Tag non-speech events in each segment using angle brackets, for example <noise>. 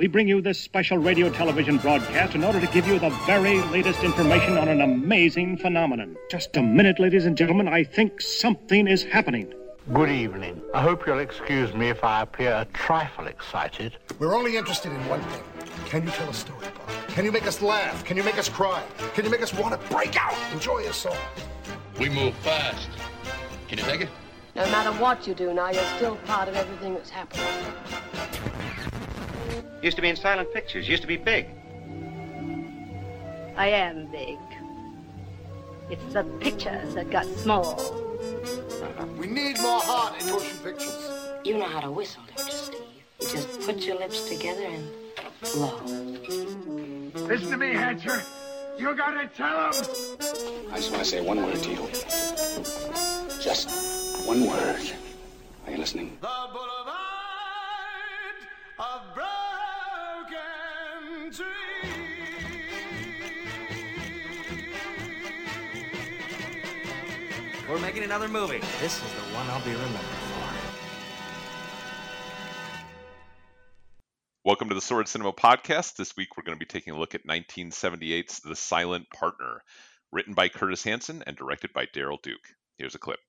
We bring you this special radio television broadcast in order to give you the very latest information on an amazing phenomenon. Just a minute, ladies and gentlemen. I think something is happening. Good evening. I hope you'll excuse me if I appear a trifle excited. We're only interested in one thing. Can you tell a story, Bob? Can you make us laugh? Can you make us cry? Can you make us want to break out? Enjoy a song. We move fast. Can you take it? No matter what you do now, you're still part of everything that's happening. Used to be in silent pictures, used to be big. I am big. It's the pictures that got small. We need more heart in motion pictures. You know how to whistle, don't you, Steve? You just put your lips together and blow. Listen to me, Hatcher. You gotta tell him. I just want to say one word to you. Just one word. Are you listening? The Boulevard of Broken Trees. We're making another movie. This is the one I'll be remembered for. Welcome to the Sordid Cinema Podcast. This week we're going to be taking a look at 1978's The Silent Partner, written by Curtis Hanson and directed by Daryl Duke. Here's a clip.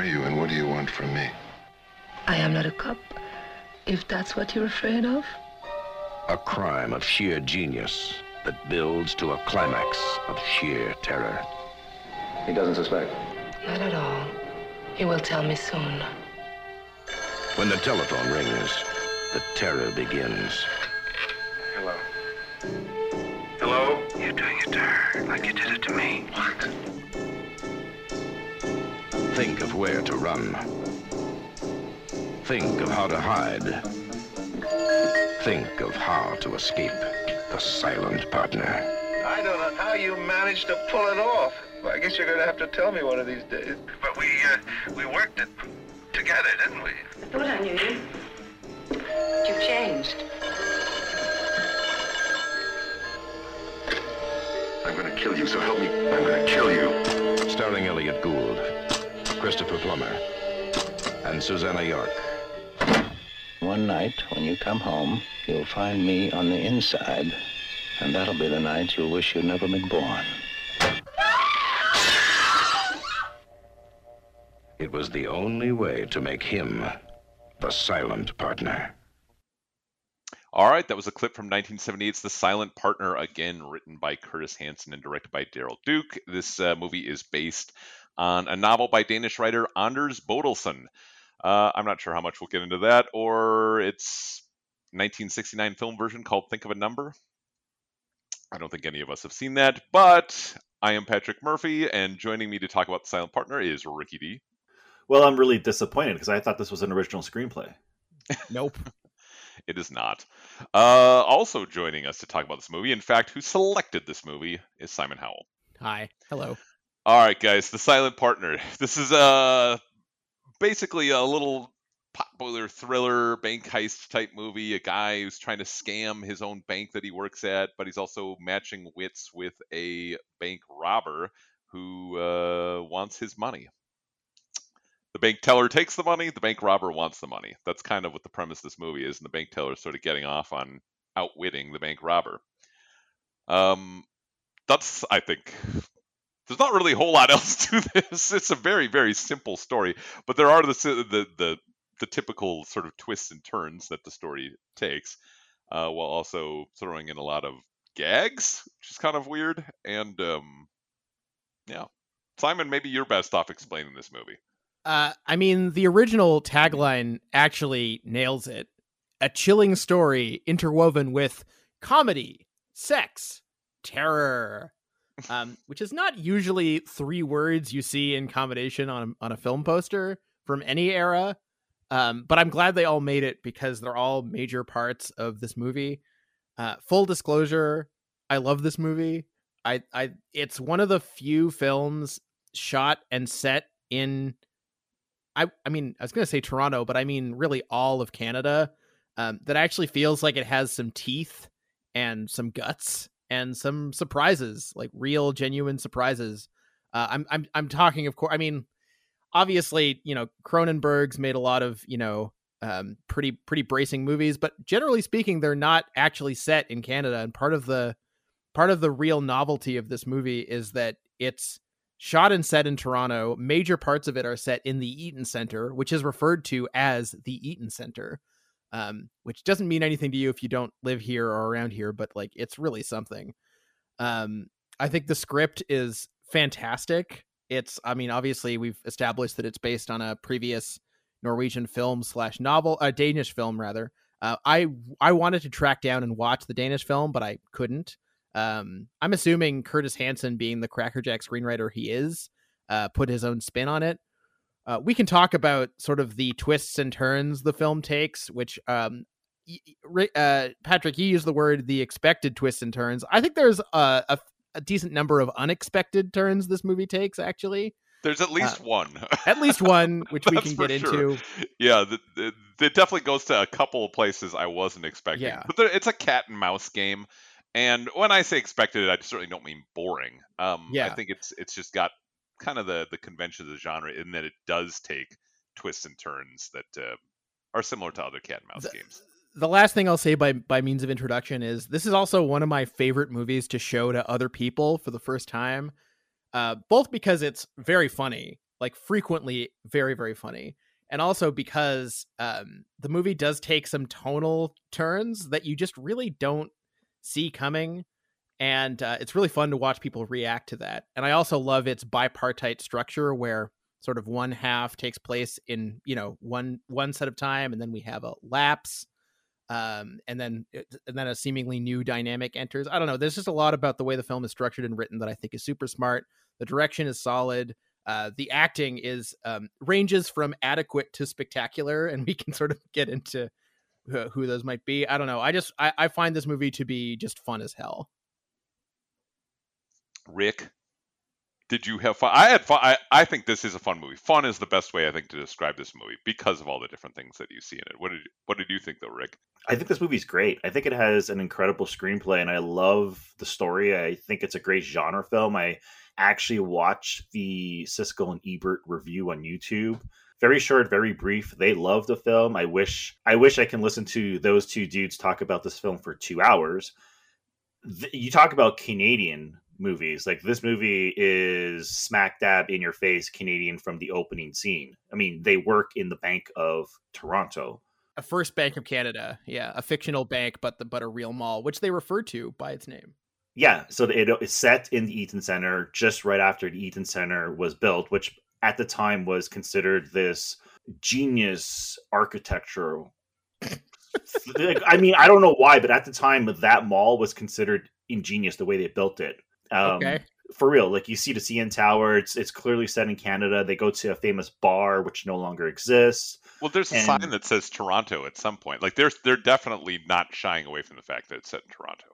Are you and what do you want from me? I am not a cop, if that's what you're afraid of. A crime of sheer genius that builds to a climax of sheer terror. He doesn't suspect. Not at all. He will tell me soon. When the telephone rings, the terror begins. Hello. Hello? You're doing it to her like you did it to me. What? Think of where to run. Think of how to hide. Think of how to escape the silent partner. I don't know how you managed to pull it off. Well, I guess you're going to have to tell me one of these days. But we, uh, we worked it together, didn't we? I thought I knew you. But you've changed. I'm gonna kill you, so help me. I'm gonna kill you. Starring Elliott Gould, Christopher Plummer, and Susannah York. One night, when you come home, you'll find me on the inside, and that'll be the night you'll wish you'd never been born. It was the only way to make him the silent partner. All right, that was a clip from 1978's The Silent Partner, again written by Curtis Hanson and directed by Daryl Duke. This uh, movie is based on a novel by Danish writer Anders Bodelsen. Uh, I'm not sure how much we'll get into that, or its 1969 film version called Think of a Number. I don't think any of us have seen that, but I am Patrick Murphy, and joining me to talk about The Silent Partner is Ricky D. Well, I'm really disappointed because I thought this was an original screenplay. Nope. <laughs> It is not. Uh, also joining us to talk about this movie, in fact, who selected this movie, is Simon Howell. Hi. Hello. All right, guys, The Silent Partner. <laughs> This is uh, basically a little popular thriller bank heist type movie. A guy who's trying to scam his own bank that he works at, but he's also matching wits with a bank robber who uh, wants his money. The bank teller takes the money, the bank robber wants the money. That's kind of what the premise of this movie is, and the bank teller is sort of getting off on outwitting the bank robber. Um, that's, I think, there's not really a whole lot <laughs> else to this. It's a very, very simple story, but there are the the the, the typical sort of twists and turns that the story takes, uh, while also throwing in a lot of gags, which is kind of weird. And um, yeah, Simon, maybe you're best off explaining this movie. Uh, I mean, the original tagline actually nails it. A chilling story interwoven with comedy, sex, terror, um, which is not usually three words you see in combination on on a film poster from any era. Um, but I'm glad they all made it because they're all major parts of this movie. Uh, full disclosure, I love this movie. I, I, it's one of the few films shot and set in. I, I mean, I was gonna say Toronto, but I mean really all of Canada. Um, that actually feels like it has some teeth and some guts and some surprises, like real, genuine surprises. Uh, I'm, I'm, I'm talking, of course. I mean, obviously, you know, Cronenberg's made a lot of, you know, um, pretty pretty bracing movies, but generally speaking, they're not actually set in Canada. And part of the part of the real novelty of this movie is that it's shot and set in Toronto. Major parts of it are set in the Eaton Center, which is referred to as the Eaton Center, um, which doesn't mean anything to you if you don't live here or around here, but like it's really something. Um, I think the script is fantastic. It's, I mean, obviously we've established that it's based on a previous Norwegian film slash novel, a uh, Danish film rather. Uh, I I wanted to track down and watch the Danish film, but I couldn't. Um, I'm assuming Curtis Hanson, being the Crackerjack screenwriter he is, uh, put his own spin on it. Uh, we can talk about sort of the twists and turns the film takes, which um, uh, Patrick, you used the word the expected twists and turns. I think there's a, a, a decent number of unexpected turns this movie takes, actually. There's at least uh, one. <laughs> at least one, which we can get sure. into. Yeah, the, the, it definitely goes to a couple of places I wasn't expecting. Yeah. But there, it's a cat and mouse game. And when I say expected, I certainly don't mean boring. Um, yeah. I think it's it's just got kind of the the convention of the genre in that it does take twists and turns that uh, are similar to other cat and mouse the, games. The last thing I'll say by by means of introduction is this is also one of my favorite movies to show to other people for the first time uh, both because it's very funny, like frequently very very funny, and also because um, the movie does take some tonal turns that you just really don't see coming, and uh, it's really fun to watch people react to that. And I also love its bipartite structure where sort of one half takes place in you know one one set of time, and then we have a lapse um, and then and then a seemingly new dynamic enters. I don't know. There's just a lot about the way the film is structured and written that I think is super smart. The direction is solid. Uh, the acting is um, ranges from adequate to spectacular, <laughs> and we can sort of get into who, who those might be. I don't know. I just I, I find this movie to be just fun as hell. Rick, did you have fun? I had fun. I, I think this is a fun movie. Fun is the best way I think to describe this movie because of all the different things that you see in it. What did what did you think though, Rick? I think this movie's great. I think it has an incredible screenplay, and I love the story. I think it's a great genre film. I actually watched the Siskel and Ebert review on YouTube. Very short, very brief. They love the film. I wish I wish I can listen to those two dudes talk about this film for two hours. you talk about Canadian movies. Like this movie is smack dab in your face Canadian from the opening scene. I mean, they work in the Bank of Toronto. A first Bank of Canada, yeah, a fictional bank, but the but a real mall, which they refer to by its name. Yeah, so it, it's set in the Eaton Center just right after the Eaton Center was built, which at the time was considered this genius architecture. <laughs> I mean, I don't know why, but at the time, that mall was considered ingenious the way they built it. Um, okay. For real, like you see the CN Tower, it's it's clearly set in Canada. They go to a famous bar which no longer exists. Well, there's a and... sign that says Toronto at some point. Like they're they're definitely not shying away from the fact that it's set in Toronto.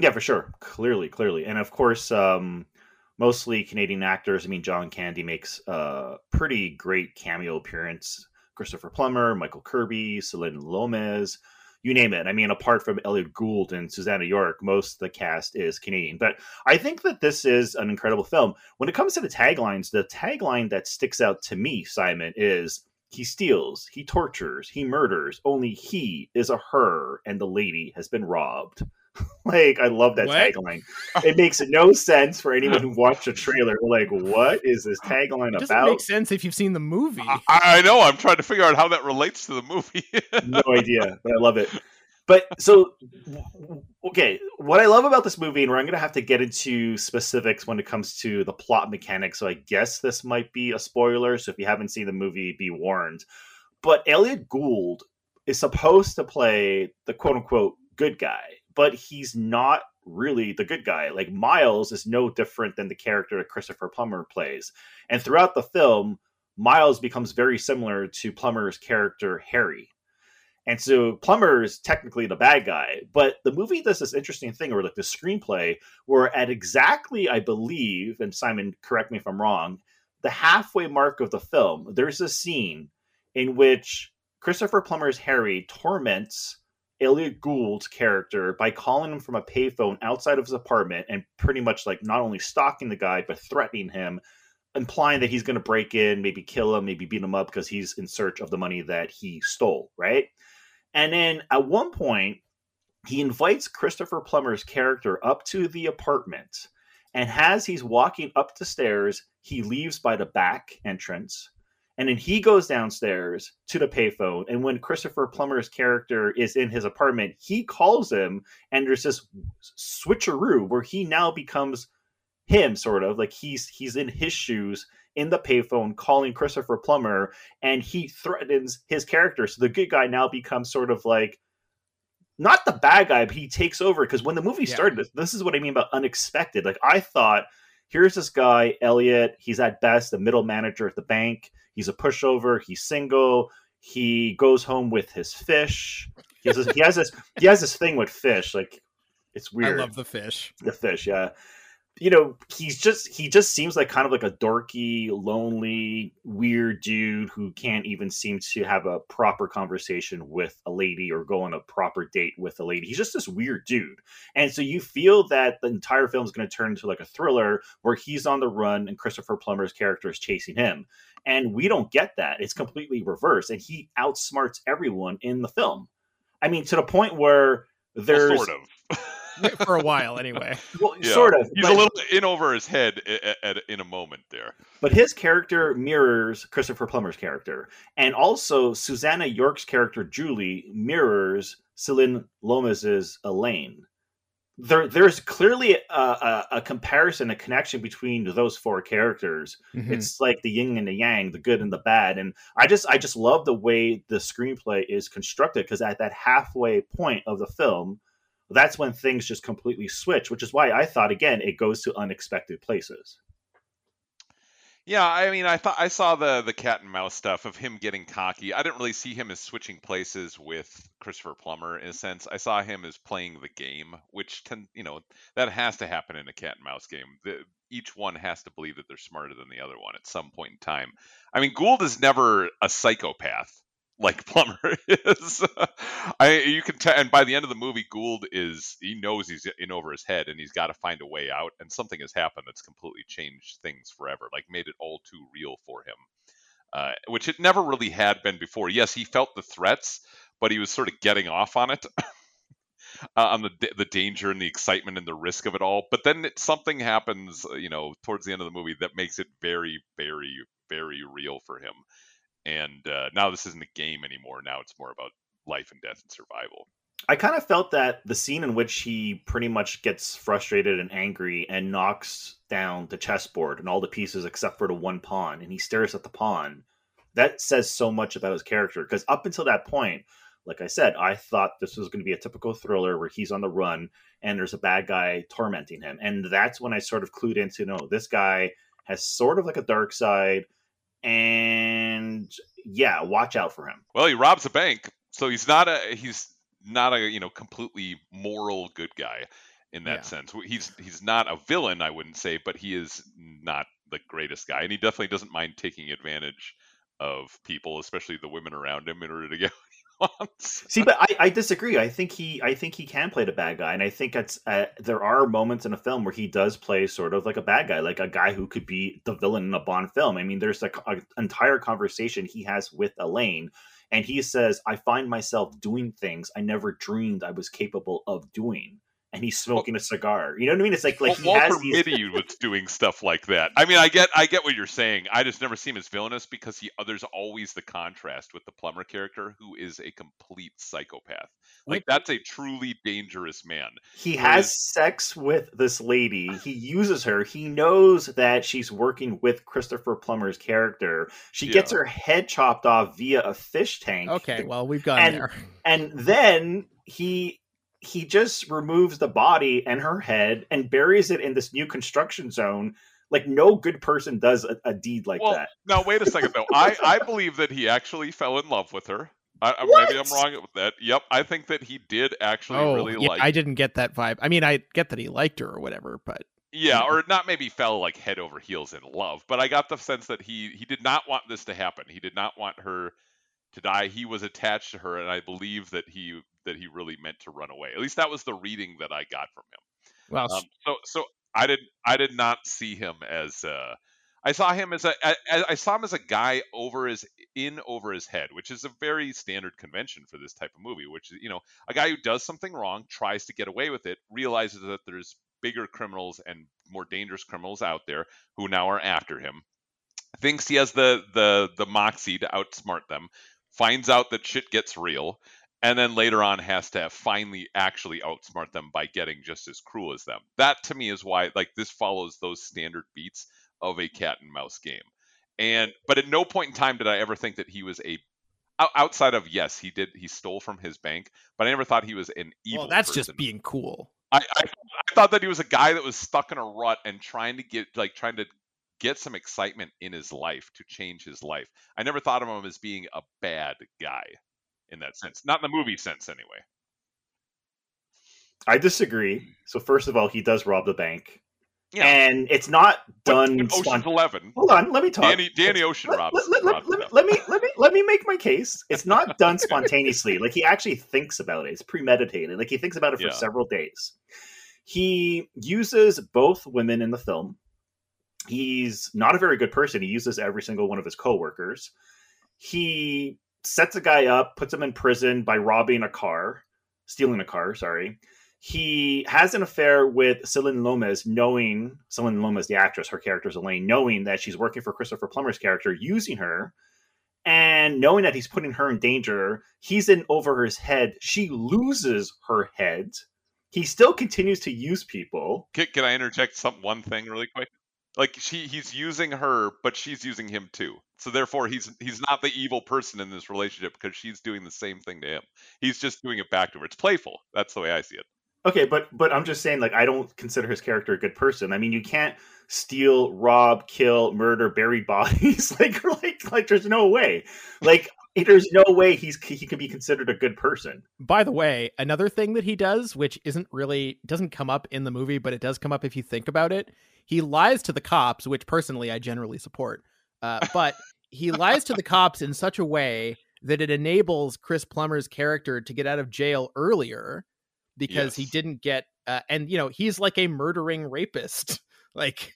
Yeah, for sure. Clearly, clearly, and of course, um, mostly Canadian actors. I mean, John Candy makes a pretty great cameo appearance. Christopher Plummer, Michael Kirby, Celine Lomez, you name it. I mean, apart from Elliott Gould and Susannah York, most of the cast is Canadian. But I think that this is an incredible film. When it comes to the taglines, the tagline that sticks out to me, Simon, is he steals, he tortures, he murders, only he is a her, and the lady has been robbed. <laughs> like I love that what? tagline. It makes no sense for anyone who watched the trailer. Like, what is this tagline about? it about? Make sense if you've seen the movie. I, I, know. I'm trying to figure out how that relates to the movie. no idea, but I love it. But so, okay, what I love about this movie, and where I'm going to have to get into specifics when it comes to the plot mechanics. So I guess this might be a spoiler. So if you haven't seen the movie, be warned. But Elliott Gould is supposed to play the quote unquote good guy but he's not really the good guy. Like Miles is no different than the character that Christopher Plummer plays. And throughout the film, Miles becomes very similar to Plummer's character Harry. And so Plummer is technically the bad guy, but the movie does this interesting thing, or like the screenplay, where at exactly, I believe, and Simon, correct me if I'm wrong, the halfway mark of the film, there's a scene in which Christopher Plummer's Harry torments Elliott Gould's character by calling him from a payphone outside of his apartment and pretty much like not only stalking the guy but threatening him, implying that he's going to break in, maybe kill him, maybe beat him up because he's in search of the money that he stole, right? And then at one point, he invites Christopher Plummer's character up to the apartment. And as he's walking up the stairs, he leaves by the back entrance and then he goes downstairs to the payphone. And when Christopher Plummer's character is in his apartment, he calls him, and there's this switcheroo where he now becomes him, sort of like he's he's in his shoes in the payphone calling Christopher Plummer, and he threatens his character. So the good guy now becomes sort of like not the bad guy, but he takes over. Because when the movie yeah. started, this is what I mean about unexpected. Like I thought here's this guy, Elliott. He's at best a middle manager at the bank. He's a pushover. He's single. He goes home with his fish. He has this, he has this he has this thing with fish. Like it's weird. I love the fish. The fish, yeah you know, he's just he just seems like kind of like a dorky, lonely, weird dude who can't even seem to have a proper conversation with a lady or go on a proper date with a lady. He's just this weird dude. And so you feel that the entire film is going to turn into like a thriller where he's on the run and Christopher Plummer's character is chasing him. And we don't get that. It's completely reversed and he outsmarts everyone in the film. I mean to the point where there's well, sort of <laughs> <laughs> for a while anyway. Well, yeah. sort of. He's but, a little in over his head at, at, in a moment there. But his character mirrors Christopher Plummer's character, and also Susannah York's character Julie mirrors Celine Lomez's Elaine. There, there's clearly a, a, a, comparison, a connection between those four characters. Mm-hmm. It's like the yin and the yang, the good and the bad. And I just, I just love the way the screenplay is constructed because at that halfway point of the film, that's when things just completely switch, which is why I thought again it goes to unexpected places. Yeah, I mean, I thought I saw the the cat and mouse stuff of him getting cocky. I didn't really see him as switching places with Christopher Plummer in a sense. I saw him as playing the game, which can you know that has to happen in a cat and mouse game. The, each one has to believe that they're smarter than the other one at some point in time. I mean, Gould is never a psychopath like <laughs> Plummer is. I you can tell, and by the end of the movie, Gould is he knows he's in over his head, and he's got to find a way out. And something has happened that's completely changed things forever, like made it all too real for him, uh, which it never really had been before. Yes, he felt the threats, but he was sort of getting off on it. <laughs> uh, on the the danger and the excitement and the risk of it all, but then it, something happens, you know, towards the end of the movie that makes it very, very, very real for him and uh, now this isn't a game anymore. Now it's more about life and death and survival. I kind of felt that the scene in which he pretty much gets frustrated and angry and knocks down the chessboard and all the pieces except for the one pawn, and he stares at the pawn. That says so much about his character because up until that point, like I said, I thought this was going to be a typical thriller where he's on the run and there's a bad guy tormenting him, and that's when I sort of clued into no, this guy has sort of like a dark side and yeah, watch out for him. Well, he robs a bank, so he's not a he's not a you know completely moral good guy in that yeah. sense. He's he's not a villain, I wouldn't say, but he is not the greatest guy, and he definitely doesn't mind taking advantage of people, especially the women around him, in order to get wants. <laughs> See, but I, I, disagree. I think he I think he can play the bad guy, and I think it's uh, there are moments in a film where he does play sort of like a bad guy, like a guy who could be the villain in a Bond film. I mean, there's an entire conversation he has with Elaine, and he says, "I find myself doing things I never dreamed I was capable of doing." And he's smoking a cigar. You know what I mean? It's like like he has. well, Walter these... Mitty was doing stuff like that. I mean, I get I get what you're saying. I just never see him as villainous because he uh, there's always the contrast with the Plummer character who is a complete psychopath. Like that's a truly dangerous man. He has sex with this lady. He uses her. He knows that she's working with Christopher Plummer's character. She yeah. gets her head chopped off via a fish tank. Okay, well we've gone and, there. And then he he just removes the body and her head and buries it in this new construction zone. Like no good person does a, a deed like well, that. Now wait a second though. I I <laughs> believe that he actually fell in love with her I, I- maybe I'm wrong with that. Yep, I think that he did actually oh, really yeah, like. I didn't get that vibe. I mean, I get that he liked her or whatever, but Yeah, or not maybe fell like head over heels in love, but I got the sense that he he did not want this to happen. He did not want her to die. He was attached to her, and I believe that he that he really meant to run away. At least that was the reading that I got from him. well, Um, so so I did I did not see him as uh, I saw him as a I, I saw him as a guy over his in over his head, which is a very standard convention for this type of movie. Which is you know a guy who does something wrong, tries to get away with it, realizes that there's bigger criminals and more dangerous criminals out there who now are after him. Thinks he has the the the moxie to outsmart them, finds out that shit gets real, and then later on has to finally actually outsmart them by getting just as cruel as them. That to me is why like this follows those standard beats of a cat and mouse game. And but at no point in time did I ever think that he was a outside of yes, he did he stole from his bank, but I never thought he was an evil well, that's person. just being cool. I, I I thought that he was a guy that was stuck in a rut and trying to get like trying to get some excitement in his life to change his life. I never thought of him as being a bad guy in that sense. Not in the movie sense anyway. I disagree. So first of all, he does rob the bank, Yeah. and it's not done. But Ocean's Eleven. Hold on, let me talk. Danny Danny Ocean robs. let, let, robs let, let me let me let me make my case. <laughs> It's not done spontaneously. like he actually thinks about it. It's premeditated. Like he thinks about it for Yeah. several days. He uses both women in the film. He's not a very good person. He uses every single one of his coworkers. He sets a guy up, puts him in prison by robbing a car, stealing a car, sorry. He has an affair with Celine Lomez, knowing Celine Lomez, the actress, her character is Elaine, knowing that she's working for Christopher Plummer's character, using her, and knowing that he's putting her in danger. He's in over his head. She loses her head. He still continues to use people. Can, can I interject some one thing really quick? Like she he's using her, but she's using him too. So therefore he's he's not the evil person in this relationship because she's doing the same thing to him. He's just doing it back to her. It's playful. That's the way I see it. Okay, but but I'm just saying, like, I don't consider his character a good person. I mean, you can't steal, rob, kill, murder, bury <laughs> bodies. like, like, like, there's no way. Like, <laughs> there's no way he's he can be considered a good person. By the way, another thing that he does, which isn't really doesn't come up in the movie, but it does come up if you think about it. He lies to the cops, which personally I generally support. Uh, but he <laughs> lies to the cops in such a way that it enables Chris Plummer's character to get out of jail earlier because he didn't get uh, and you know he's like a murdering rapist <laughs> like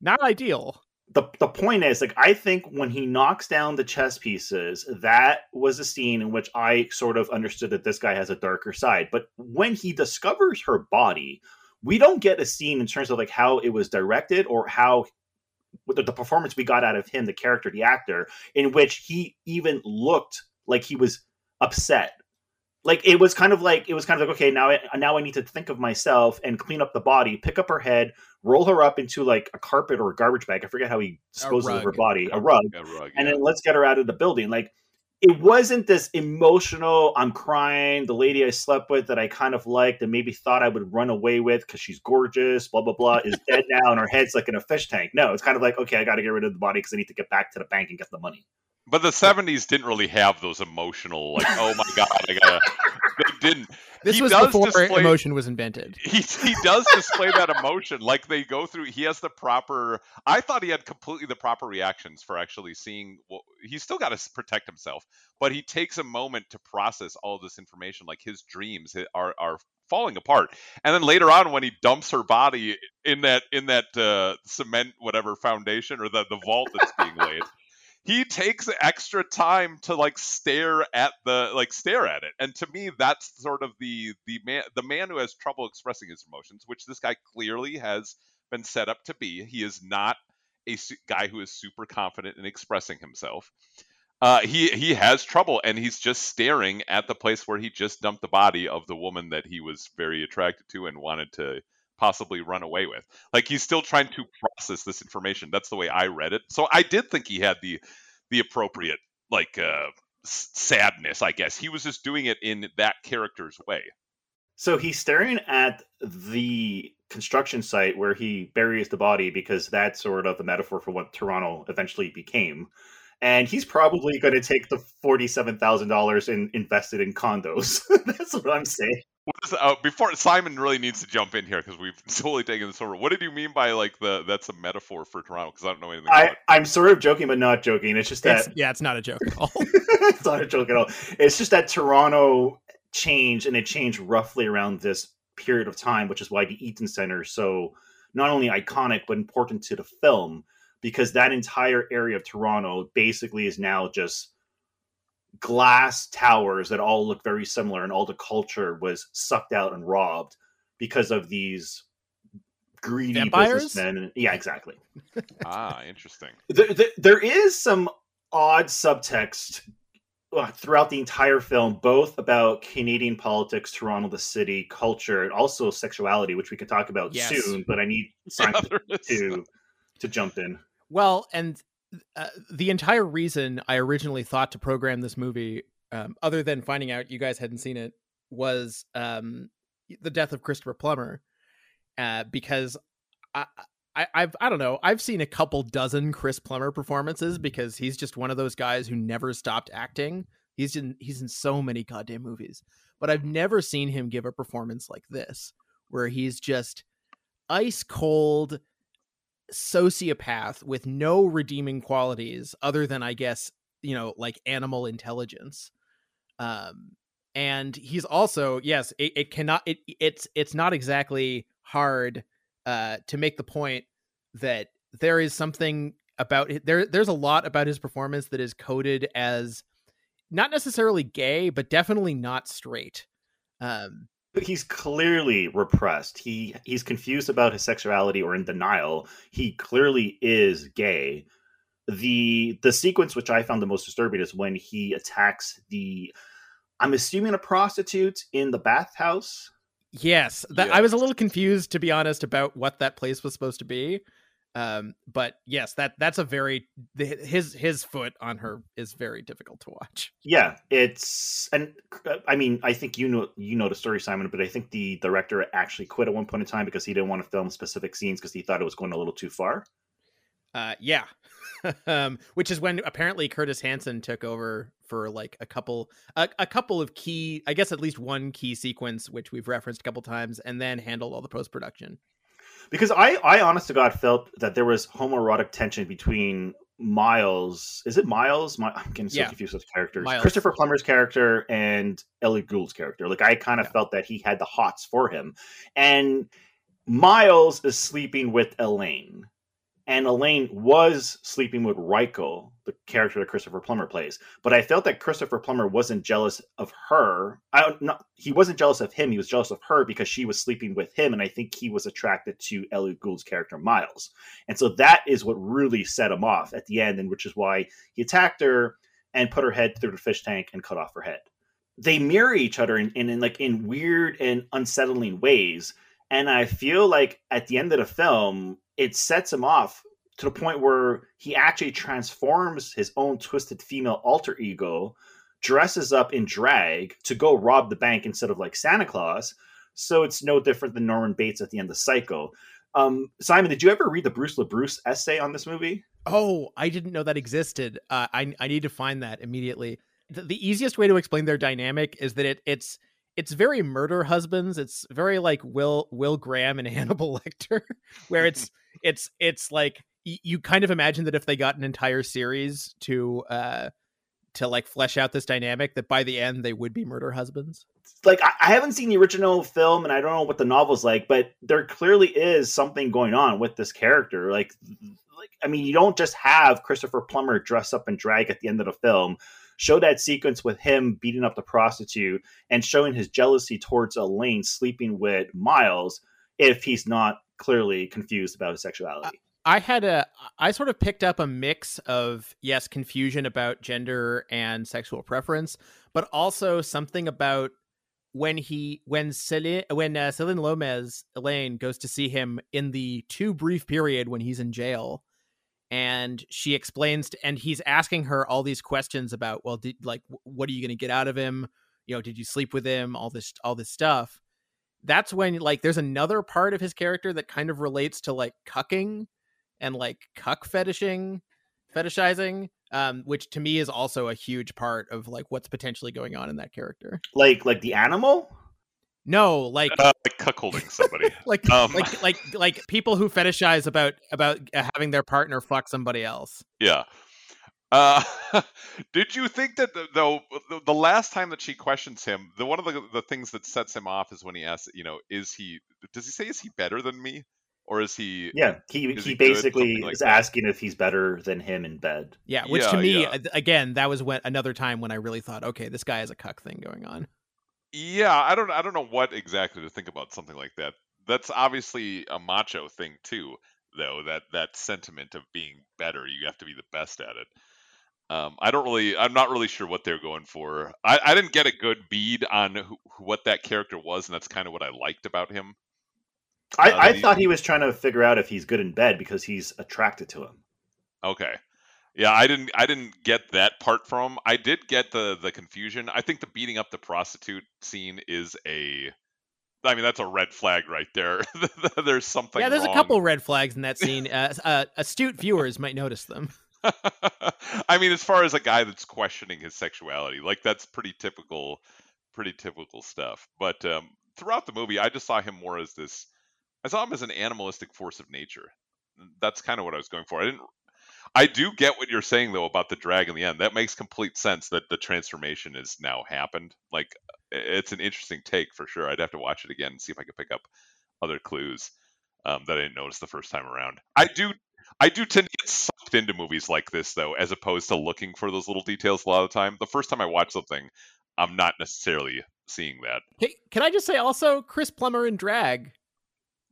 not ideal the the point is like I think when he knocks down the chess pieces, that was a scene in which I sort of understood that this guy has a darker side. But when he discovers her body, we don't get a scene in terms of like how it was directed or how the, the performance we got out of him, the character, the actor, in which he even looked like he was upset. Like it was kind of like it was kind of like okay now I, now I need to think of myself and clean up the body, pick up her head, roll her up into like a carpet or a garbage bag. I forget how he disposes of her body, a rug, A rug, and yeah. then let's get her out of the building. Like it wasn't this emotional. I'm crying. The lady I slept with that I kind of liked and maybe thought I would run away with because she's gorgeous. Blah blah blah is dead <laughs> now, and her head's like in a fish tank. No, it's kind of like okay, I got to get rid of the body because I need to get back to the bank and get the money. But the '70s didn't really have those emotional, like, oh my god, I gotta. They didn't. this He was before display- emotion was invented <laughs> He he does display that emotion, like they go through. He has the proper. I thought he had completely the proper reactions for actually seeing. What, he's still got to protect himself, but he takes a moment to process all this information, like his dreams are are falling apart. And then later on, when he dumps her body in that in that uh, cement whatever foundation or the the vault that's being laid. He takes extra time to like stare at the like stare at it. And to me that's sort of the the man the man who has trouble expressing his emotions which this guy clearly has been set up to be. He is not a su- guy who is super confident in expressing himself. Uh, he he has trouble and he's just staring at the place where he just dumped the body of the woman that he was very attracted to and wanted to possibly run away with. Like he's still trying to process this information. That's the way I read it. So I did think he had the the appropriate like uh sadness, I guess. He was just doing it in that character's way. So he's staring at the construction site where he buries the body because that's sort of the metaphor for what Toronto eventually became. and he's probably going to take the forty-seven thousand dollars and invest it in condos. <laughs> That's what I'm saying. What is uh, before Simon really needs to jump in here because we've <laughs> totally taken this over. What did you mean by like the that's a metaphor for Toronto? Because I don't know anything. I it. I'm sort of joking, but not joking. It's just that It's- yeah, it's not a joke at all. <laughs> it's not a joke at all. It's just that Toronto changed, and it changed roughly around this period of time, which is why the Eaton Center is so not only iconic but important to the film because that entire area of Toronto basically is now just glass towers that all look very similar, and all the culture was sucked out and robbed because of these greedy Vampires? businessmen. Yeah, exactly <laughs> ah, interesting. there, there, there is some odd subtext uh, throughout the entire film, both about Canadian politics, Toronto, the city, culture, and also sexuality, which we could talk about Yes. soon. But I need <laughs> Simon to to jump in. Well, and uh, the entire reason I originally thought to program this movie, um, other than finding out you guys hadn't seen it, was um, the death of Christopher Plummer, uh, because I, I, I've I don't know I've seen a couple dozen Chris Plummer performances because he's just one of those guys who never stopped acting. He's in he's in so many goddamn movies, but I've never seen him give a performance like this, where he's just ice cold sociopath with no redeeming qualities other than I guess, you know, like animal intelligence. Um and he's also yes, it, it cannot it it's it's not exactly hard uh to make the point that there is something about it there there's a lot about his performance that is coded as not necessarily gay but definitely not straight. Um he's clearly repressed. He he's confused about his sexuality or in denial. He clearly is gay. The the sequence which I found the most disturbing is when he attacks the I'm assuming a prostitute in the bathhouse. Yes, that I was a little confused to be honest about what that place was supposed to be. Um, but yes, that that's a very his his foot on her is very difficult to watch. Yeah, it's and uh, I mean I think you know you know the story, Simon, but I think the director actually quit at one point in time because he didn't want to film specific scenes because he thought it was going a little too far. Uh, yeah, <laughs> um, which is when apparently Curtis Hanson took over for like a couple a, a couple of key, I guess at least one key sequence which we've referenced a couple times, and then handled all the post production. Because I, I honest to God felt that there was homoerotic tension between Miles. Is it Miles? My, I'm getting so Yeah. confused with characters. Miles. Christopher Plummer's character and Ellie Gould's character. Like I kind of felt that he had the hots for him, and Miles is sleeping with Elaine, and Elaine was sleeping with Ryko, the character that Christopher Plummer plays. But I felt that Christopher Plummer wasn't jealous of her. I not he wasn't jealous of him. He was jealous of her because she was sleeping with him, and I think he was attracted to Ellie Gould's character Miles. And so that is what really set him off at the end, and which is why he attacked her and put her head through the fish tank and cut off her head. They mirror each other in, in, in like in weird and unsettling ways. And I feel like at the end of the film, it sets him off to the point where he actually transforms his own twisted female alter ego, dresses up in drag to go rob the bank instead of like Santa Claus. So it's no different than Norman Bates at the end of Psycho. Um, Simon, did you ever read the Bruce LaBruce essay on this movie? Oh, I didn't know that existed. Uh, I I need to find that immediately. The, the easiest way to explain their dynamic is that it it's it's very murder husbands. It's very like Will Will Graham and <laughs> Hannibal Lecter, where it's it's it's like you kind of imagine that if they got an entire series to uh to like flesh out this dynamic, that by the end they would be murder husbands. like I, I haven't seen the original film and I don't know what the novel's like, but there clearly is something going on with this character. Like like I mean, you don't just have Christopher Plummer dress up and drag at the end of the film. Show that sequence with him beating up the prostitute and showing his jealousy towards Elaine sleeping with Miles if he's not clearly confused about his sexuality. I had a I sort of picked up a mix of yes, confusion about gender and sexual preference, but also something about when he when Celine when uh, Celine Lomez Elaine goes to see him in the too brief period when he's in jail and she explains to, and he's asking her all these questions about well did like what are you going to get out of him? You know did you sleep with him? All this all this stuff that's when like there's another part of his character that kind of relates to like cucking and like cuck fetishing fetishizing, um, which to me is also a huge part of like what's potentially going on in that character. Like like the animal. No, like uh, like cuckolding somebody. <laughs> like um, like like like people who fetishize about about uh, having their partner fuck somebody else. Yeah. Uh, <laughs> did you think that the, though the, the last time that she questions him, the one of the the things that sets him off is when he asks, you know, is he? Does he say is he better than me, or is he? Yeah, he is he, basically Something like is that. asking if he's better than him in bed. Yeah, which Yeah, to me yeah. again that was when another time when I really thought, okay, this guy has a cuck thing going on. Yeah, I don't I don't know what exactly to think about something like that. That's obviously a macho thing too, though. That that sentiment of being better, you have to be the best at it. Um, I don't really, I'm not really sure what they're going for. I, I didn't get a good bead on who, what that character was, and that's kind of what I liked about him. I, Uh, I the- thought he was trying to figure out if he's good in bed because he's attracted to him. Okay. Yeah, I didn't I didn't get that part from. I did get the the confusion. I think the beating up the prostitute scene is a I mean that's a red flag right there. <laughs> there's something yeah, there's wrong. a couple red flags in that scene. Uh, uh, astute viewers might notice them. <laughs> <laughs> I mean as far as a guy that's questioning his sexuality, like that's pretty typical pretty typical stuff. But um throughout the movie I just saw him more as this I saw him as an animalistic force of nature. That's kind of what I was going for. I didn't I do get what you're saying though about the drag in the end. That makes complete sense that the transformation has now happened. Like it's an interesting take for sure. I'd have to watch it again and see if I could pick up other clues um, that I didn't notice the first time around. I do I do tend to get sucked into movies like this though, as opposed to looking for those little details a lot of the time. The first time I watch something, I'm not necessarily seeing that. Hey, can I just say also, Chris Plummer in drag,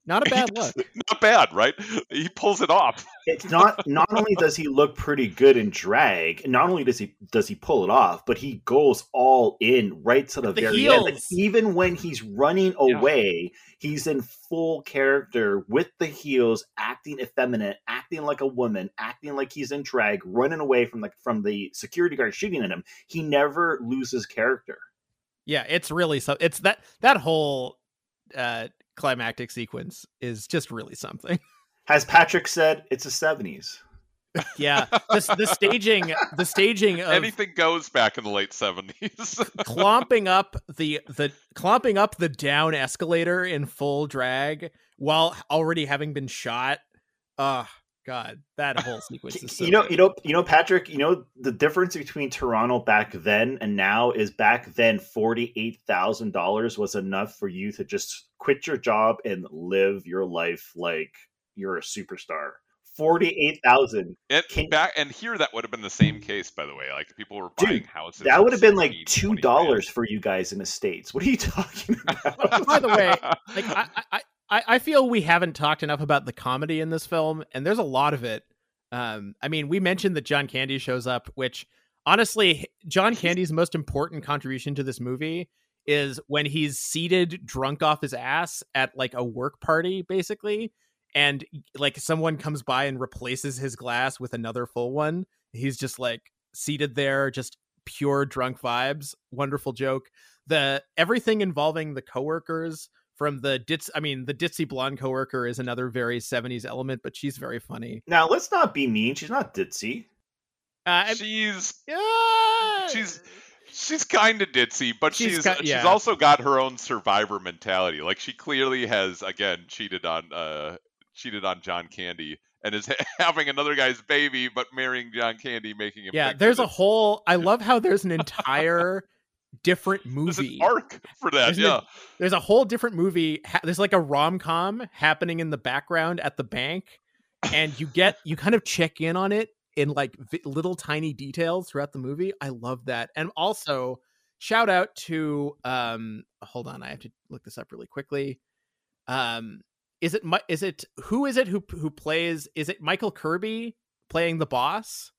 not a <laughs> bad look. Not bad, right? He pulls it off. <laughs> It's not not only <laughs> does he look pretty good in drag, not only does he does he pull it off, but he goes all in right to the, The very end. Like, even when he's running away, he's in full character with the heels, acting effeminate, acting like a woman, acting like he's in drag, running away from the from the security guard shooting at him. He never loses character. Yeah, it's really so. It's that that whole uh climactic sequence is just really something. <laughs> As Patrick said, it's the seventies. Yeah, the, the staging, the staging of Anything goes back in the late 70s. <laughs> clomping up the the clomping up the down escalator in full drag while already having been shot. Oh god, that whole sequence is <laughs> so you know, good. you know, you know, Patrick. You know the difference between Toronto back then and now is back then forty eight thousand dollars was enough for you to just quit your job and live your life like you're a superstar. Forty eight thousand. And back and here that would have been the same case, by the way. Like people were buying Dude, houses. that would have been like two 20 dollars for you guys in the states. What are you talking <laughs> about? By the way, like I, I, I, I feel we haven't talked enough about the comedy in this film, and there's a lot of it. Um, I mean, we mentioned that John Candy shows up, which honestly, John <laughs> Candy's most important contribution to this movie is when he's seated drunk off his ass at like a work party, basically, and like someone comes by and replaces his glass with another full one. He's just like seated there, just pure drunk vibes. Wonderful joke. The everything involving the coworkers from the ditz I mean the ditzy blonde coworker is another very 70s element, but she's very funny. now let's not be mean. She's not ditzy. Uh, she's yeah, she's she's kind of ditzy, but She's she's ki- she's, also got her own survivor mentality. Like she clearly has again cheated on uh cheated on John Candy and is <laughs> having another guy's baby, but marrying John Candy, making him. yeah, there's a whole I love how there's an <laughs> entire different there's an movie. arc for that. There's, yeah, there's a whole different movie. There's like a rom com happening in the background at the bank, and you get <laughs> you kind of check in on it in like vi- little tiny details throughout the movie. I love that, and also shout out to um. Hold on, I have to look this up really quickly. Um, is it is it who is it who who plays? Is it Michael Kirby playing the boss?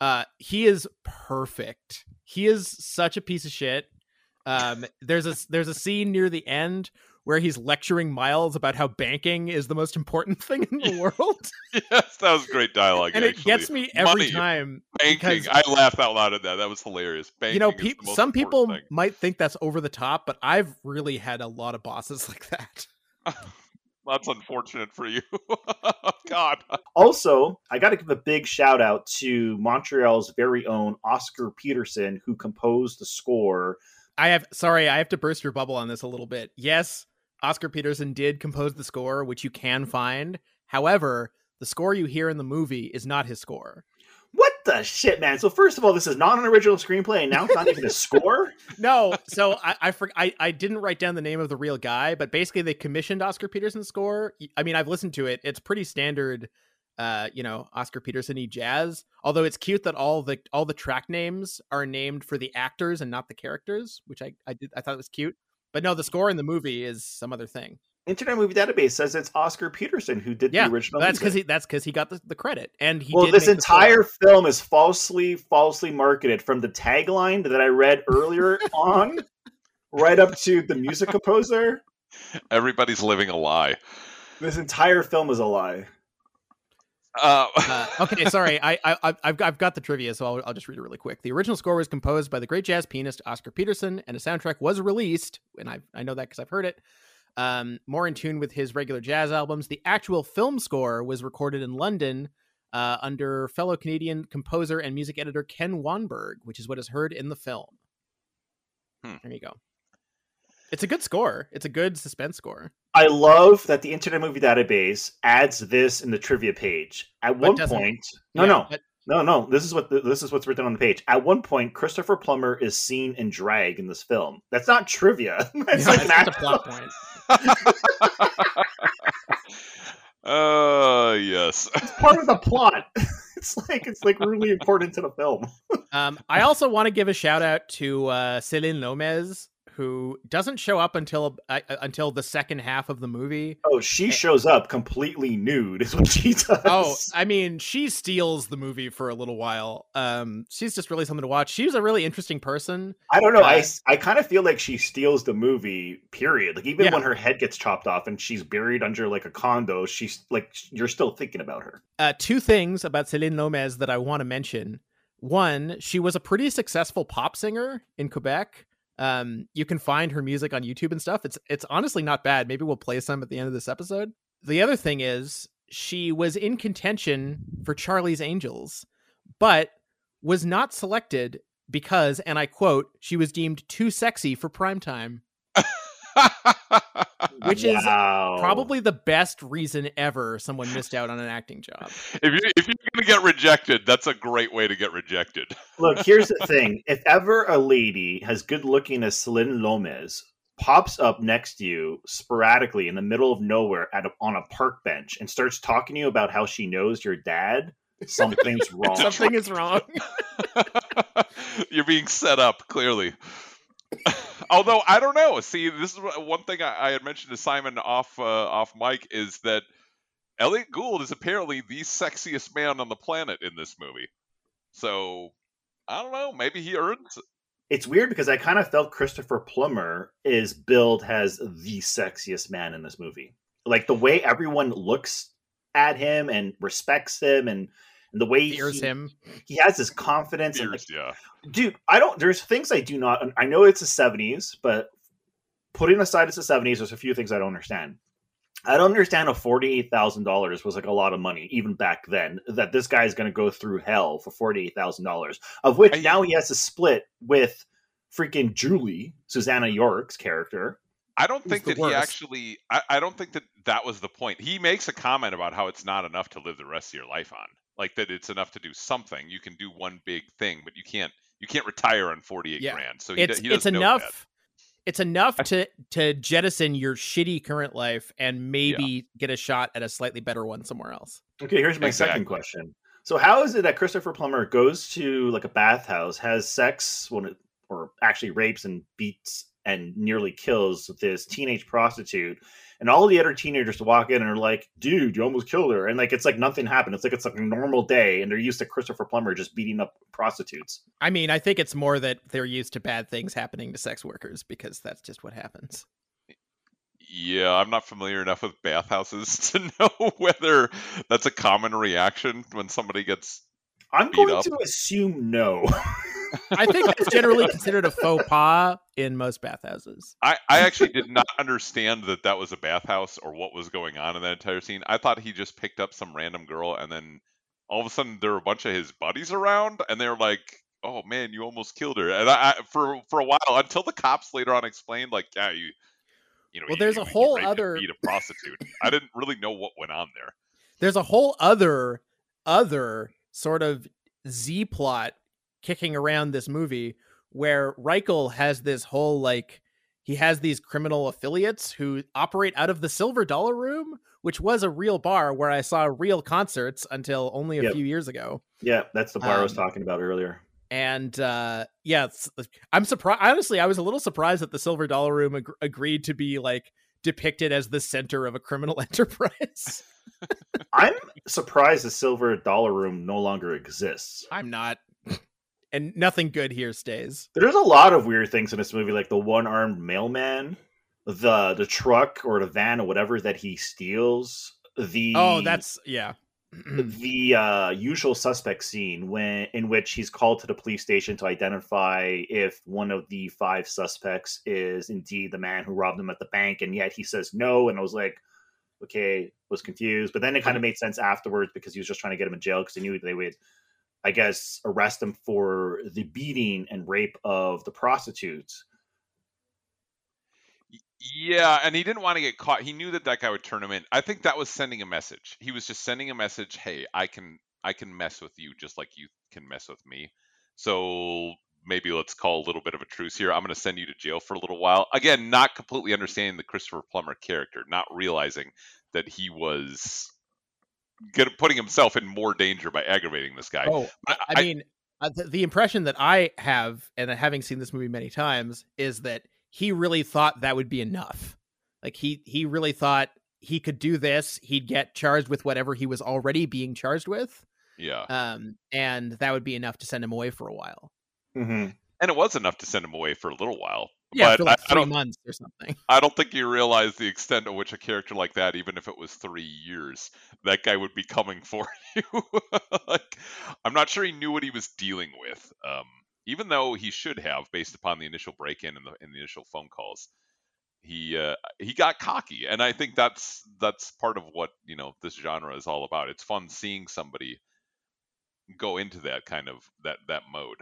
Uh, he is perfect. He is such a piece of shit. Um, there's a there's a scene near the end where he's lecturing Miles about how banking is the most important <laughs> thing in the <laughs> world, yes, that was great dialogue. and it gets me every Money, time. Banking, because- I laughed out loud at that. That was hilarious. Banking you know, is the peop most some people important might think that's over the top, but I've really had a lot of bosses <laughs> like that. Thing. That's unfortunate for you. <laughs> God. Also, I got to give a big shout out to Montreal's very own Oscar Peterson, who composed the score. I have sorry, I have to burst your bubble on this a little bit. Yes, Oscar Peterson did compose the score, which you can find. However, the score you hear in the movie is not his score. The shit, man? So first of all, this is not an original screenplay, and now it's not even a score. <laughs> No, so I I, for, I I didn't write down the name of the real guy, but basically they commissioned Oscar Peterson's score. I mean, I've listened to it; it's pretty standard, uh, you know, Oscar Peterson-y jazz. Although it's cute that all the all the track names are named for the actors and not the characters, which I I did I thought was cute. But no, the score in the movie is some other thing. Internet Movie Database says it's Oscar Peterson who did Yeah, the original. that's because he that's because he got the, the credit, and he well, did this make the entire film is falsely, falsely marketed from the tagline that I read earlier <laughs> on, right up to the music composer. Everybody's living a lie. This entire film is a lie. Uh, Uh, okay, <laughs> sorry. I, I I've- I've got, I've got the trivia, so I'll, I'll just read it really quick. The original score was composed by the great jazz pianist Oscar Peterson, and a soundtrack was released, and I I know that because I've heard it. Um, more in tune with his regular jazz albums. The actual film score was recorded in London uh, under fellow Canadian composer and music editor Ken Wannberg, which is what is heard in the film. Hmm. There you go. It's a good score. It's a good suspense score. I love that the Internet Movie Database adds this in the trivia page. At But one point, no, Yeah, no, but- no, no. This is what this is what's written on the page. At one point, Christopher Plummer is seen in drag in this film. That's not trivia. <laughs> That's Yeah, like an that's just a plot point. <laughs> Uh, yes. It's part of the plot. <laughs> it's like it's like really important to the film. Um, I also want to give a shout out to uh, Celine Lomez, who doesn't show up until uh, until the second half of the movie. Oh, she shows up completely nude, is what she <laughs> does. Oh, I mean, she steals the movie for a little while. Um, she's just really something to watch. She's a really interesting person. I don't know. I, Uh, I kind of feel like she steals the movie. Period. Like even Yeah. when her head gets chopped off and she's buried under like a condo, she's like you're still thinking about her. Uh, two things about Celine Lomez that I want to mention. One, she was a pretty successful pop singer in Quebec. Um, you can find her music on YouTube and stuff. It's it's honestly not bad. Maybe we'll play some at the end of this episode. The other thing is she was in contention for Charlie's Angels, but was not selected because, and I quote, she was deemed too sexy for primetime. <laughs> <laughs> <laughs> Which Wow. is probably the best reason ever someone missed out on an acting job. <laughs> If you if you're gonna get rejected, that's a great way to get rejected. <laughs> Look, here's the thing: if ever a lady as good looking as Celine Lomez pops up next to you sporadically in the middle of nowhere at a, on a park bench and starts talking to you about how she knows your dad, something's wrong. Something is wrong. You're being set up clearly. Although I don't know. See, this is one thing I, I had mentioned to Simon off uh, off mic is that Elliott Gould is apparently the sexiest man on the planet in this movie. So I don't know. Maybe he earns it. It's weird because I kind of felt Christopher Plummer is billed as the sexiest man in this movie. Like the way everyone looks at him and respects him and, and the way Fears he, him. he has this confidence and Fears, yeah. dude i don't there's things i do not i know it's the 70s but putting aside it's the 70s there's a few things i don't understand i don't understand if $48000 was like a lot of money even back then that this guy is going to go through hell for $48000 of which now he has to split with freaking julie susannah york's character I don't think that worst? he actually. I, I don't think that that was the point. He makes a comment about how it's not enough to live the rest of your life on. Like that, it's enough to do something. You can do one big thing, but you can't. You can't retire on forty eight Yeah. grand. So he, it's do- he it's doesn't know that. enough. It's enough to to jettison your shitty current life and maybe get a shot at a slightly better one somewhere else. Okay, here's my second question. So, how is it that Christopher Plummer goes to like a bathhouse, has sex when it, or actually rapes and beats and nearly kills this teenage prostitute, and all the other teenagers walk in and are like, "Dude, you almost killed her," and like it's like nothing happened. It's like it's like a normal day, and they're used to Christopher Plummer just beating up prostitutes. I mean, I think it's more that they're used to bad things happening to sex workers because that's just what happens. Yeah, I'm not familiar enough with bathhouses <laughs> to know <laughs> whether that's a common reaction when somebody gets I'm beat going up. to assume no. <laughs> I think that's generally considered a faux pas in most bathhouses. I, I actually did not understand that that was a bathhouse or what was going on in that entire scene. I thought he just picked up some random girl and then all of a sudden there were a bunch of his buddies around and they were like, "Oh man, you almost killed her." And I, I for for a while until the cops later on explained like, "Yeah, you you know, Well, you- there's you- a whole other- beat a prostitute." I didn't really know what went on there. There's a whole other other sort of Z plot kicking around this movie where Reikle has this whole like he has these criminal affiliates who operate out of the Silver Dollar Room, which was a real bar where I saw real concerts until only a Yep. few years ago. Yeah, that's the bar I was Um, talking about earlier. And uh yeah, it's, I'm surprised. Honestly, I was a little surprised that the Silver Dollar Room ag- agreed to be like depicted as the center of a criminal <laughs> enterprise. I'm surprised the Silver Dollar Room no longer exists. I'm not. And nothing good here stays. There's a lot of weird things in this movie, like the one-armed mailman, the the truck or the van or whatever that he steals. The Oh, that's yeah. <clears throat> the uh, usual suspect scene when in which he's called to the police station to identify if one of the five suspects is indeed the man who robbed him at the bank, and yet he says no. And I was like, okay, was confused, but then it kind of made sense afterwards because he was just trying to get him in jail because he knew they would, I guess, arrest him for the beating and rape of the prostitutes. Yeah, and he didn't want to get caught. He knew that that guy would turn him in. I think that was sending a message. He was just sending a message, "Hey, I can I can mess with you just like you can mess with me." So maybe let's call a little bit of a truce here. I'm going to send you to jail for a little while. Again, not completely understanding the Christopher Plummer character, not realizing that he was get, putting himself in more danger by aggravating this guy. Oh, I, I mean, uh, the, the impression that I have, and having seen this movie many times, is that he really thought that would be enough. Like he he really thought he could do this. He'd get charged with whatever he was already being charged with, yeah. um, and that would be enough to send him away for a while. Mm-hmm. and it was enough to send him away for a little while. Yeah, but for like I, I three don't, months or something. <laughs> I don't think you realize the extent of which a character like that, even if it was three years, that guy would be coming <laughs> for you. like, I'm not sure he knew what he was dealing with. Um, even though he should have, based upon the initial break-in and the, and the initial phone calls, he uh, he got cocky, and I think that's that's part of what you know this genre is all about. It's fun seeing somebody go into that kind of that that mode.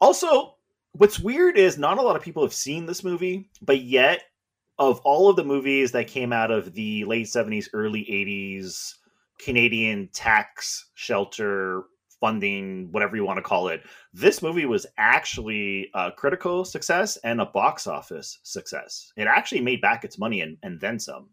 Also, what's weird is not a lot of people have seen this movie, but yet of all of the movies that came out of the late 70s, early 80s Canadian tax shelter funding, whatever you want to call it, this movie was actually a critical success and a box office success. It actually made back its money and, and then some.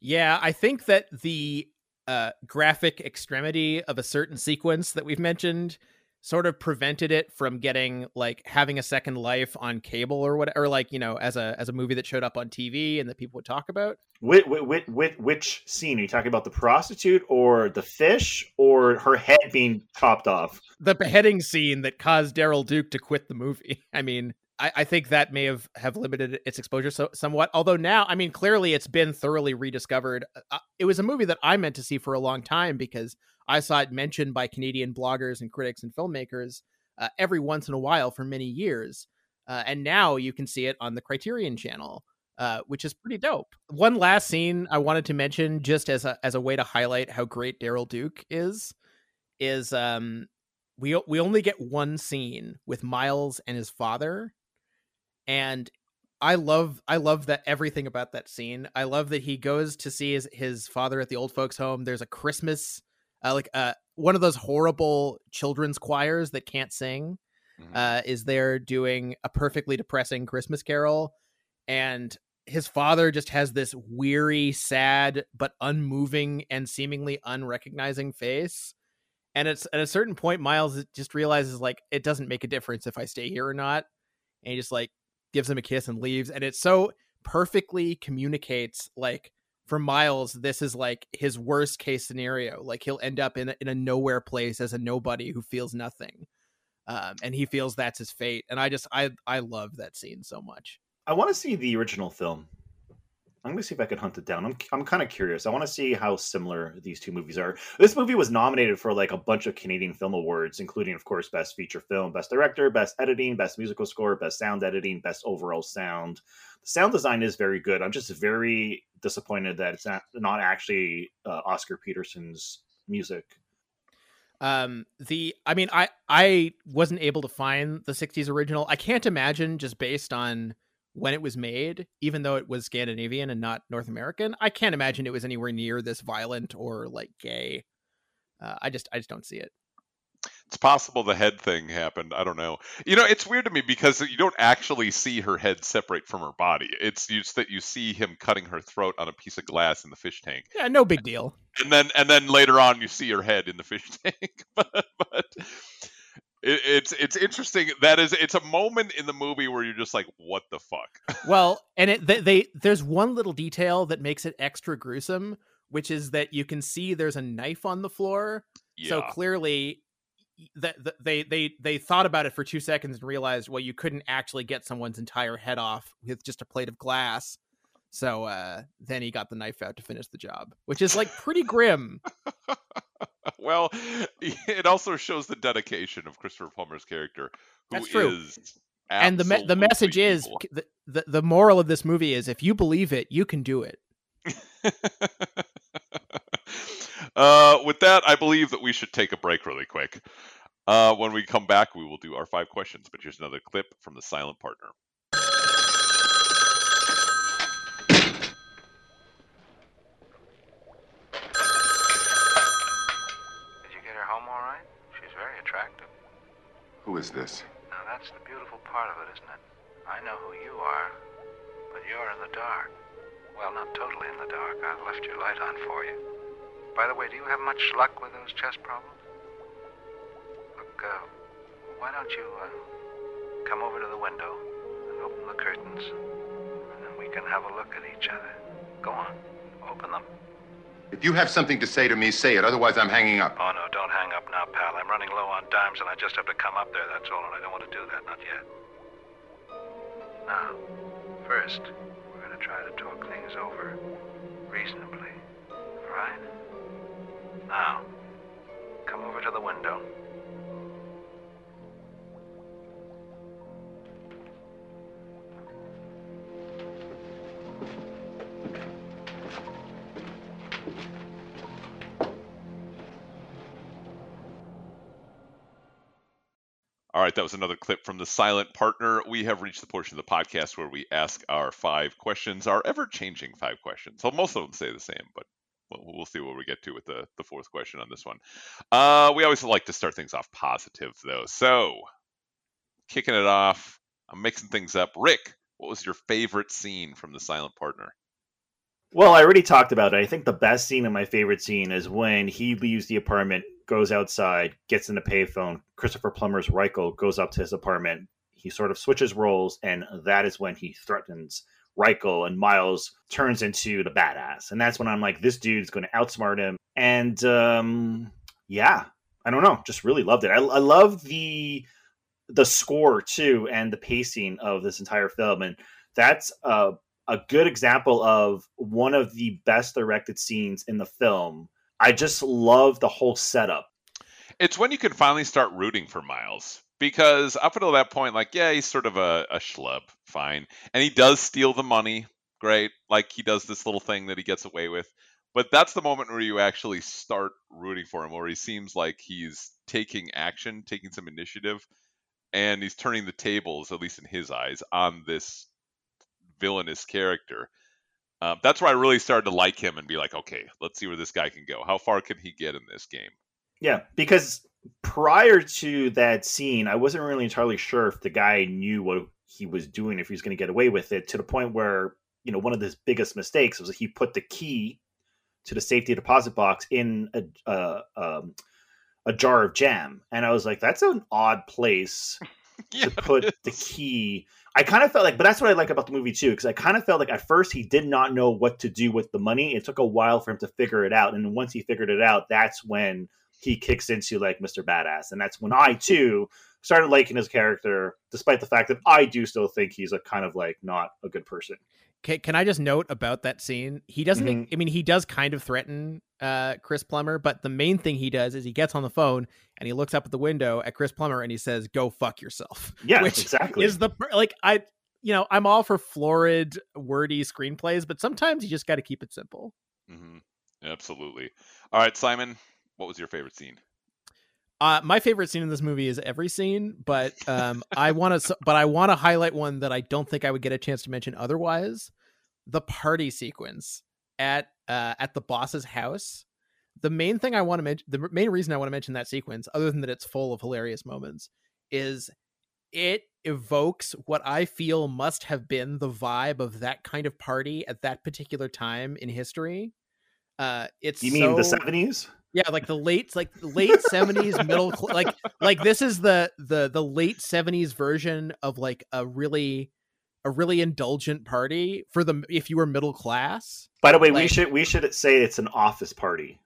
Yeah, I think that the uh, graphic extremity of a certain sequence that we've mentioned sort of prevented it from getting like having a second life on cable or whatever, or like you know, as a as a movie that showed up on TV and that people would talk about. Which, which, which, which scene? Are you talking about the prostitute or the fish or her head being chopped off? The beheading scene that caused Daryl Duke to quit the movie. <laughs> I mean, I, I think that may have have limited its exposure so, somewhat. Although now, I mean, clearly it's been thoroughly rediscovered. Uh, it was a movie that I meant to see for a long time because I saw it mentioned by Canadian bloggers and critics and filmmakers uh, every once in a while for many years. Uh, and now you can see it on the Criterion channel, uh, which is pretty dope. One last scene I wanted to mention, just as a as a way to highlight how great Daryl Duke is, is um we we only get one scene with Miles and his father, and I love I love that everything about that scene. I love that he goes to see his his father at the old folks home. There's a Christmas uh, like uh one of those horrible children's choirs that can't sing uh is there doing a perfectly depressing Christmas carol and his father just has this weary, sad, but unmoving and seemingly unrecognizing face. And it's at a certain point, Miles just realizes like it doesn't make a difference if I stay here or not. And he just like gives him a kiss and leaves. And it so perfectly communicates like for Miles, this is like his worst case scenario. Like he'll end up in a, in a nowhere place as a nobody who feels nothing. Um, and he feels that's his fate. And I just I I love that scene so much. I want to see the original film. I'm gonna see if I can hunt it down. I'm I'm kind of curious. I want to see how similar these two movies are. This movie was nominated for like a bunch of Canadian Film Awards, including, of course, Best Feature Film, Best Director, Best Editing, Best Musical Score, Best Sound Editing, Best Overall Sound. The sound design is very good. I'm just very disappointed that it's not not actually uh, Oscar Peterson's music. Um, the I mean, I I wasn't able to find the '60s original. I can't imagine just based on when it was made, even though it was Scandinavian and not North American, I can't imagine it was anywhere near this violent or like gay. Uh, I just I just don't see it. It's possible the head thing happened. I don't know. You know, it's weird to me because you don't actually see her head separate from her body. It's just that you see him cutting her throat on a piece of glass in the fish tank. Yeah, no big deal. And then and then later on you see her head in the fish <laughs> tank. but, but it, it's it's interesting. That is, it's a moment in the movie where you're just like, what the fuck? <laughs> well, and it they, they there's one little detail that makes it extra gruesome, which is that you can see there's a knife on the floor. Yeah. So clearly that they they they thought about it for two seconds and realized well you couldn't actually get someone's entire head off with just a plate of glass so uh then he got the knife out to finish the job which is like pretty grim <laughs> <laughs> well it also shows the dedication of christopher plummer's character who That's true. is and the me- the message is the, the the moral of this movie is if you believe it you can do it <laughs> uh, with that, I believe that we should take a break really quick. Uh, when we come back, we will do our five questions. But here's another clip from the silent partner. Did you get her home all right? She's very attractive. Who is this? Now, that's the beautiful part of it, isn't it? I know who you are, but you're in the dark. Well, not totally in the dark. I've left your light on for you. By the way, do you have much luck with those chest problems? Look, uh, why don't you uh, come over to the window and open the curtains, and then we can have a look at each other. Go on, open them. If you have something to say to me, say it. Otherwise, I'm hanging up. Oh, no, don't hang up now, pal. I'm running low on dimes, and I just have to come up there, that's all, and I don't want to do that, not yet. Now, first, we're going to try to talk things over reasonably, all right? Now, come over to the window. All right, that was another clip from the silent partner. We have reached the portion of the podcast where we ask our five questions, our ever changing five questions. Well, most of them stay the same, but we'll, see what we get to with the, the fourth question on this one. Uh, we always like to start things off positive, though. So, kicking it off, I'm mixing things up. Rick, what was your favorite scene from the silent partner? Well, I already talked about it. I think the best scene and my favorite scene is when he leaves the apartment, goes outside, gets in the payphone. Christopher Plummer's Reikle goes up to his apartment. He sort of switches roles, and that is when he threatens Reikle, and Miles turns into the badass. And that's when I'm like, this dude's going to outsmart him. And um, yeah, I don't know, just really loved it. I, I love the the score too, and the pacing of this entire film, and that's uh a good example of one of the best directed scenes in the film. I just love the whole setup. It's when you can finally start rooting for Miles because up until that point, like, yeah, he's sort of a, a schlub, fine, and he does steal the money, great. Like he does this little thing that he gets away with, but that's the moment where you actually start rooting for him, where he seems like he's taking action, taking some initiative, and he's turning the tables, at least in his eyes, on this villainous character. Um, that's where I really started to like him and be like, okay, let's see where this guy can go. How far can he get in this game? Yeah, because prior to that scene, I wasn't really entirely sure if the guy knew what he was doing, if he was going to get away with it, to the point where, you know, one of his biggest mistakes was that he put the key to the safety deposit box in a, uh, um, a jar of jam. And I was like, that's an odd place <laughs> yeah, to put the key. I kind of felt like, but that's what I like about the movie too, because I kind of felt like at first he did not know what to do with the money. It took a while for him to figure it out, and once he figured it out, that's when he kicks into like Mr. Badass, and that's when I too started liking his character, despite the fact that I do still think he's a kind of like not a good person. Can, can I just note about that scene? He doesn't. Mhm. I mean, he does kind of threaten uh, Chris Plummer, but the main thing he does is he gets on the phone and he looks up at the window at Chris Plummer and he says, "Go fuck yourself." <laughs> Yeah, which exactly. is the like I. You know, I'm all for florid, wordy screenplays, but sometimes you just got to keep it simple. Mm-hmm. Absolutely. All right, Simon, what was your favorite scene? Uh, my favorite scene in this movie is every scene, but um, I want to, but I want to highlight one that I don't think I would get a chance to mention otherwise: the party sequence at uh, at the boss's house. The main thing I want to mention, the main reason I want to mention that sequence, other than that it's full of hilarious moments, is it evokes what I feel must have been the vibe of that kind of party at that particular time in history. Uh, it's You mean the seventies? Yeah, like the late, like late seventies, middle, cl- like like this is the the the late seventies version of like a really a really indulgent party for the if you were middle class. By the way, we should we should say it's an office party.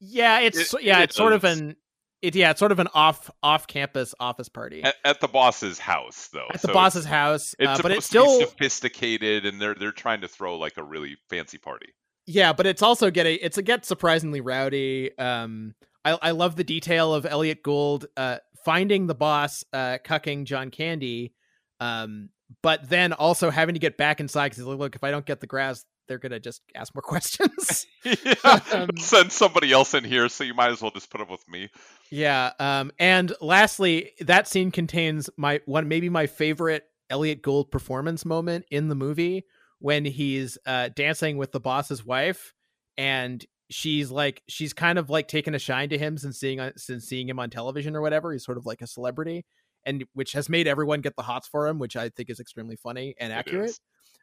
Yeah, it's It- yeah, it it's sort of an it yeah, it's sort of an off off campus office party At, at the boss's house, though. at the boss's it's, house, It's uh, but it's supposed to still be sophisticated, and they're they're trying to throw like a really fancy party. Yeah, but it's also getting it's a get surprisingly rowdy. Um, I I love the detail of Elliott Gould uh finding the boss uh cucking John Candy, um, but then also having to get back inside because he's like, look, if I don't get the grass, they're gonna just ask more <laughs> questions. <laughs> yeah, <laughs> Um, send somebody else in here, so you might as well just put up with me. Yeah. Um, and lastly, that scene contains my one maybe my favorite Elliott Gould performance moment in the movie when he's uh, dancing with the boss's wife, and she's like she's kind of like taken a shine to him since seeing uh, since seeing him on television or whatever. He's sort of like a celebrity, and which has made everyone get the hots for him, which I think is extremely funny and accurate.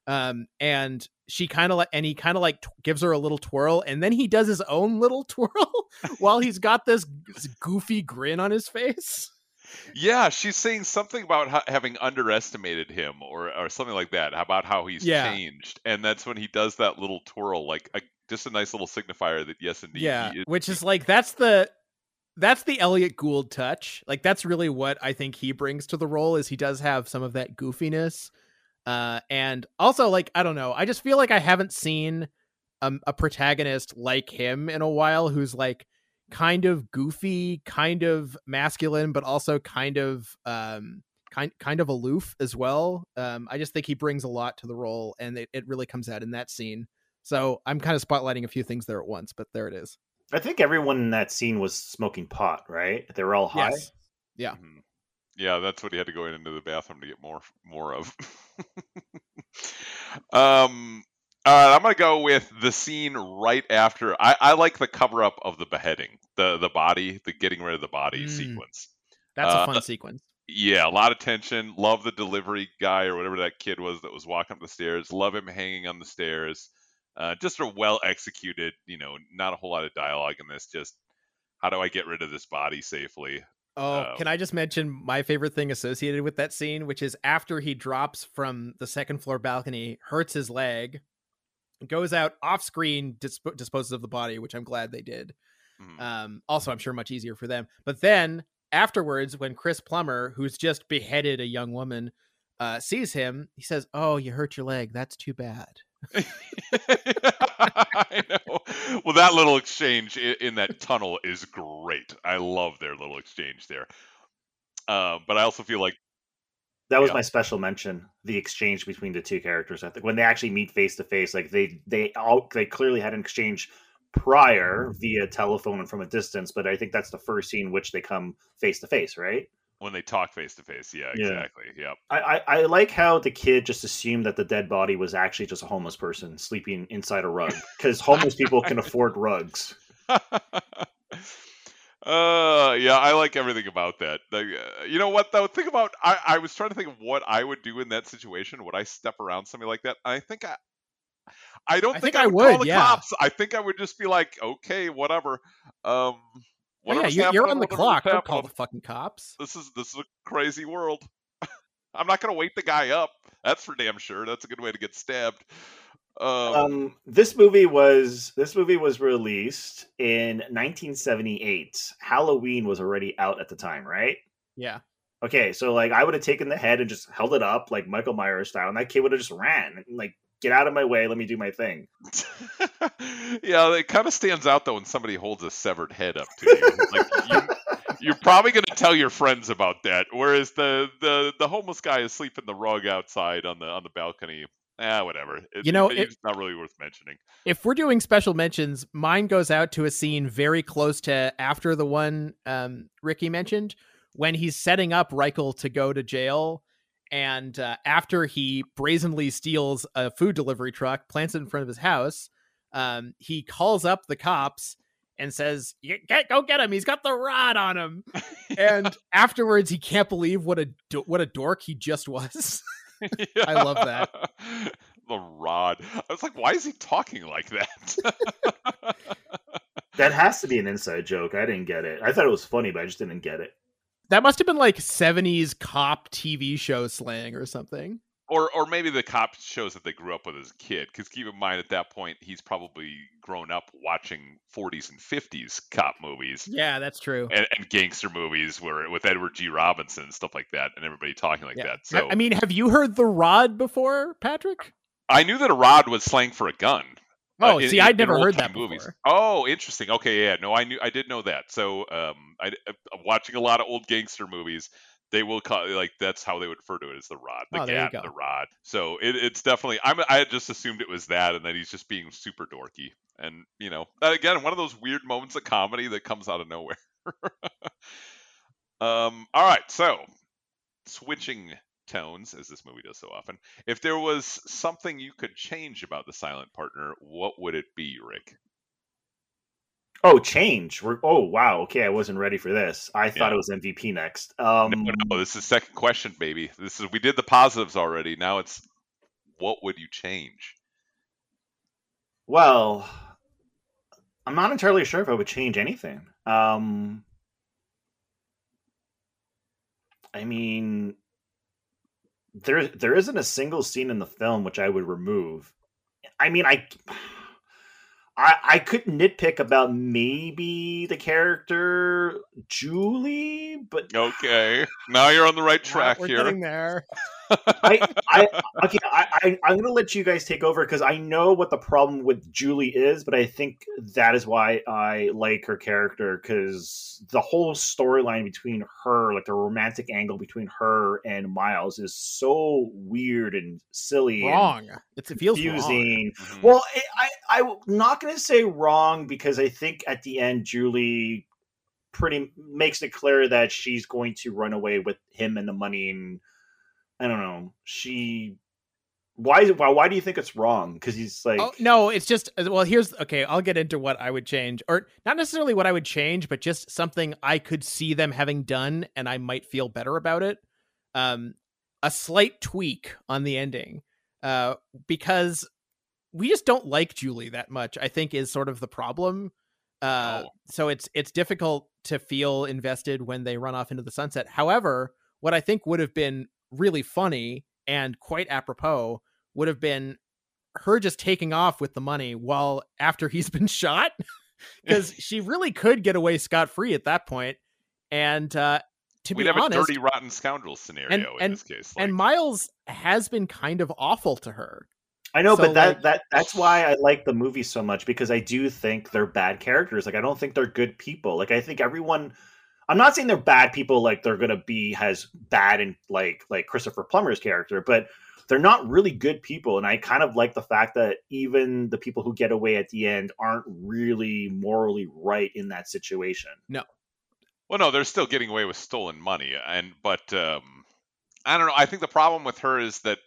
um and she kind of like and he kind of like t- gives her a little twirl and then he does his own little <laughs> twirl while he's got this goofy grin on his face Yeah, she's saying something about ha- having underestimated him, or or something like that, about how he's Yeah. changed, and that's when he does that little twirl, like a, just a nice little signifier that yes, indeed, yeah he is- which is like that's the that's the elliott gould touch. Like that's really what i think he brings to the role is he does have some of that goofiness. Uh and also like i don't know i just feel like i haven't seen um, a protagonist like him in a while who's like kind of goofy kind of masculine but also kind of um kind kind of aloof as well um i just think he brings a lot to the role and it, it really comes out in that scene so i'm kind of spotlighting a few things there at once but there it is I think everyone in that scene was smoking pot, right? They were all high. Yes. Yeah. Mhm. Yeah, that's what he had to go into the bathroom to get more more of. <laughs> um, right, I'm gonna go with the scene right after. I, I like the cover up of the beheading, the the body, the getting rid of the body Mm. sequence. That's Uh, a fun sequence. Yeah, a lot of tension. Love the delivery guy or whatever that kid was that was walking up the stairs. Love him hanging on the stairs. Uh, just a well executed, you know, not a whole lot of dialogue in this. Just how do I get rid of this body safely? Oh, um, can I just mention my favorite thing associated with that scene, which is after he drops from the second floor balcony, hurts his leg, goes out off screen, disp- disposes of the body, which I'm glad they did. Mhm. Um, also, I'm sure much easier for them. But then afterwards, when Chris Plummer, who's just beheaded a young woman, uh, sees him, he says, "Oh, you hurt your leg. That's too bad." <laughs> I know. Well, that little exchange in, in that tunnel is great. I love their little exchange there. Uh, but I also feel like That was Yeah. my special mention. The exchange between the two characters. I think when they actually meet face to face, like they they all they clearly had an exchange prior mm-hmm. via telephone and from a distance. But I think that's the first scene which they come face to face, right? when they talk face to face, yeah, Yeah. exactly. Yep. I, I I like how the kid just assumed that the dead body was actually just a homeless person sleeping inside a rug because homeless people can <laughs> afford rugs. <laughs> uh, yeah, I like everything about that. Like, uh, you know what though? Think about. I, I was trying to think of what I would do in that situation. Would I step around somebody like that? I think I. I don't I think, think I would, call the yeah. cops. I think I would just be like, okay, whatever. Um, Oh, yeah, you're, you're on the clock. Don't call the fucking cops. This is this is a crazy world. <laughs> I'm not gonna wake the guy up. That's for damn sure. That's a good way to get stabbed. Um, Um, this movie was this movie was released in 1978. Halloween was already out at the time, right? Yeah. Okay, so like I would have taken the head and just held it up like Michael Myers style, and that kid would have just ran. And, like get out of my way. Let me do my thing. <laughs> yeah, it kind of stands out though when somebody holds a severed head up to you. like you, you're probably going to tell your friends about that. Whereas the, the the homeless guy is sleeping the rug outside on the on the balcony. Ah, whatever. It, You know, it's it- not really worth mentioning. If we're doing special mentions, mine goes out to a scene very close to after the one um, Ricky mentioned when he's setting up Reikle to go to jail. And uh, after he brazenly steals a food delivery truck, plants it in front of his house, um, he calls up the cops and says, "You get, "Go get him! He's got the rod on him." <laughs> and afterwards, he can't believe what a do- what a dork he just was. <laughs> <laughs> I love that. <laughs> the rod. I was like, why is he talking like that? <laughs> That has to be an inside joke. I didn't get it. I thought it was funny, but I just didn't get it. That must have been like 70s cop TV show slang or something. Or or maybe the cop shows that they grew up with as a kid. Because keep in mind, at that point, he's probably grown up watching 40s and 50s cop movies. Yeah, that's true. And, and gangster movies where with Edward G. Robinson and stuff like that, and everybody talking like Yeah. that. So I mean, have you heard the rod before, Patrick? I knew that a rod was slang for a gun. Oh, uh, see, in- I'd never heard that before. Oh, interesting. Okay, yeah, no, I knew, I did know that. So, um, I, I'm watching a lot of old gangster movies. They will call like that's how they would refer to it as the rod, the Oh, gat, the rod. So it, it's definitely. I'm. I had just assumed it was that, and that he's just being super dorky. And you know, again, one of those weird moments of comedy that comes out of nowhere. <laughs> um. All right. So switching tones, as this movie does so often. If there was something you could change about the silent partner, what would it be, Rick? Oh, change. We're, oh, wow. Okay, I wasn't ready for this. I thought Yeah. it was MVP next. Um, no, no, this is second question, baby. This is we did the positives already. Now it's what would you change? Well, I'm not entirely sure if I would change anything. Um, I mean, there there isn't a single scene in the film which I would remove. I mean, I I, I could nitpick about maybe the character Julie, but Okay, now you're on the right track We're here. getting there. <laughs> I, I <laughs> okay, I, I I'm gonna let you guys take over because I know what the problem with Julie is, but I think that is why I like her character because the whole storyline between her, like the romantic angle between her and Miles, is so weird and silly, and Wrong. It's, it feels confusing. Mhm. Well, I, I I'm not gonna say wrong because I think at the end Julie pretty makes it clear that she's going to run away with him and the money and I don't know. She why why why do you think it's wrong? Because he's like Oh no, it's just well. Here's okay. I'll get into what I would change, or not necessarily what I would change, but just something I could see them having done, and I might feel better about it. Um, a slight tweak on the ending, uh, because we just don't like Julie that much. I think is sort of the problem. Uh, Oh. so it's it's difficult to feel invested when they run off into the sunset. However, what I think would have been really funny and quite apropos would have been her just taking off with the money while after he's <laughs> been shot <laughs> because she really could get away scot free at that point. And uh, to We'd be have honest, a dirty, rotten scoundrel scenario and in and, this case. and Miles has been kind of awful to her. I know, So, but that like- that that's why I like the movie so much because I do think they're bad characters. Like I don't think they're good people. Like I think everyone I'm not saying they're bad people like they're gonna be as bad and like like Christopher Plummer's character, but they're not really good people. And I kind of like the fact that even the people who get away at the end aren't really morally right in that situation. No. Well, no, they're still getting away with stolen money, and but um, I don't know. I think the problem with her is that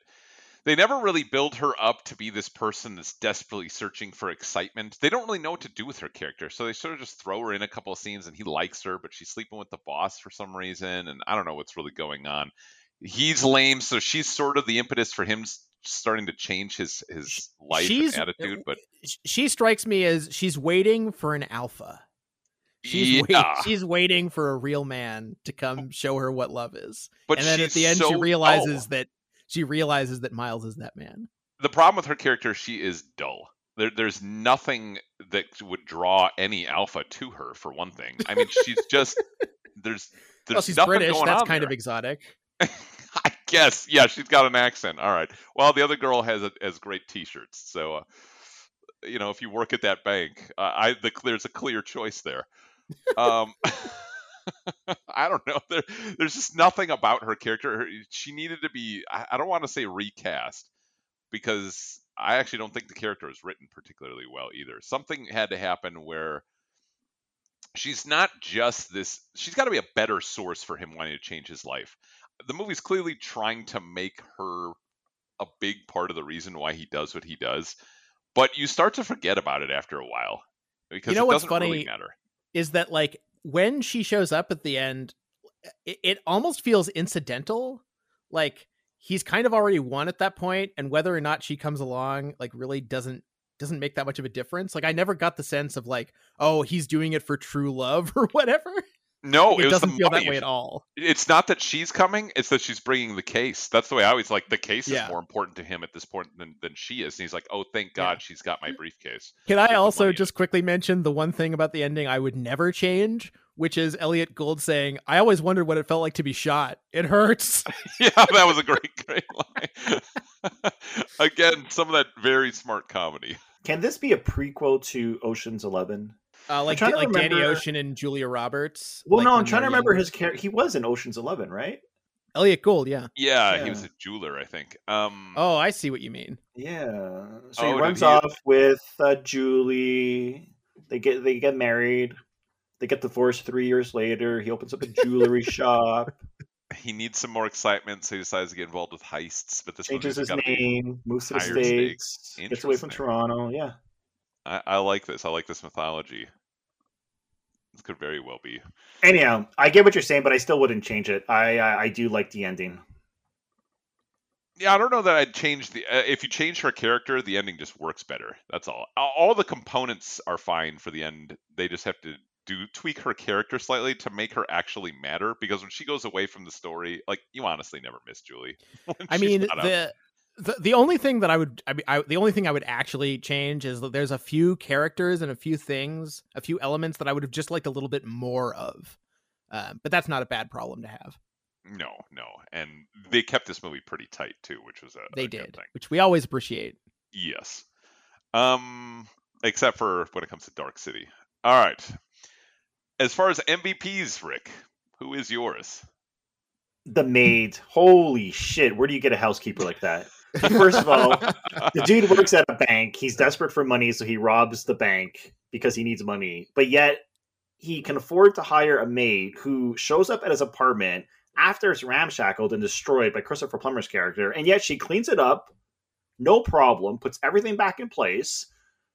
they never really build her up to be this person that's desperately searching for excitement. They don't really know what to do with her character, so they sort of just throw her in a couple of scenes, and he likes her, but she's sleeping with the boss for some reason, and I don't know what's really going on. He's lame, so she's sort of the impetus for him starting to change his his life She's- and attitude. But uh, She strikes me as she's waiting for an alpha. She's wait- Yeah. she's waiting for a real man to come oh. show her what love is. But and then at the end she realizes dull. that she realizes that Miles is that man. the problem with her character, she is dull. There, there's nothing that would draw any alpha to her. For one thing, I mean, she's <laughs> just there's there's well, she's nothing British. going That's on kind there. of exotic. <laughs> I guess. Yeah, she's got an accent. All right. Well, the other girl has a, has great T-shirts. So, uh, you know, if you work at that bank, uh, I the there's a clear choice there. <laughs> Um, <laughs> I don't know. There, there's just nothing about her character. Her, she needed to be. I, I don't want to say recast because I actually don't think the character is written particularly well either. Something had to happen where she's not just this. She's got to be a better source for him wanting to change his life. The movie's clearly trying to make her a big part of the reason why he does what he does, but you start to forget about it after a while because you know it what's doesn't funny really matter. is that like when she shows up at the end, it, it almost feels incidental. Like he's kind of already won at that point, and whether or not she comes along, like really doesn't doesn't make that much of a difference. Like I never got the sense of like, oh, he's doing it for true love <laughs> or whatever. No, Like, it, it doesn't the feel that way at all. It's not that she's coming; it's that she's bringing the case. That's the way I always like. The case Yeah. is more important to him at this point than than she is. And he's like, "Oh, thank God, she's got my briefcase." Can I also just quickly mention the one thing about the ending I would never change, which is Elliott Gould saying, "I always wondered what it felt like to be shot. It hurts." <laughs> yeah, that was a great, <laughs> great line. <laughs> Again, some of that very smart comedy. Can this be a prequel to Ocean's Eleven? Uh, like trying to like Danny Ocean and Julia Roberts. Well, like no, I'm trying to remember younger. his character. He was in Ocean's Eleven, right? Elliott Gould, yeah. Yeah, Yeah. he was a jeweler, I think. Um, Oh, I see what you mean. Yeah. So Oh, he runs he- off with uh, Julie. They get they get married. They get divorced three years later. He opens up a jewelry <laughs> shop. he needs some more excitement, so he decides to get involved with heists. But this Changes movie's his gotta name. Moves to the states. Gets away from Toronto. Yeah. I, I like this. I like this mythology. This could very well be. Anyhow, I get what you're saying, but I still wouldn't change it. I I, I do like the ending. Yeah, I don't know that I'd change the. Uh, if you change her character, the ending just works better. That's all. All all the components are fine for the end. They just have to do tweak her character slightly to make her actually matter. Because when she goes away from the story, like you honestly never miss Julie. <laughs> I mean, not out. the, the the only thing that I would, I, mean, I the only thing I would actually change is that there's a few characters and a few things, a few elements that I would have just liked a little bit more of. Um, but that's not a bad problem to have. No, no, and they kept this movie pretty tight too, which was a They a good did, thing. which we always appreciate. Yes. Um, except for when it comes to Dark City. All right. As far as MVPs, Rick, who is yours? The maid. Holy shit! Where do you get a housekeeper like that? First of all, <laughs> the dude works at a bank. He's desperate for money, so he robs the bank because he needs money. But yet, he can afford to hire a maid who shows up at his apartment after it's ramshackled and destroyed by Christopher Plummer's character, and yet she cleans it up, no problem, puts everything back in place.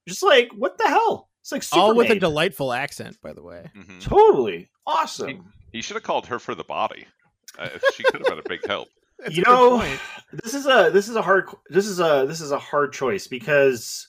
Just like what the hell? It's like super All with a delightful accent, by the way. Mhm. totally awesome. He should have called her for the body. Uh, she could have been a big help. <laughs> That's you know this is a this is a hard this is a this is a hard choice because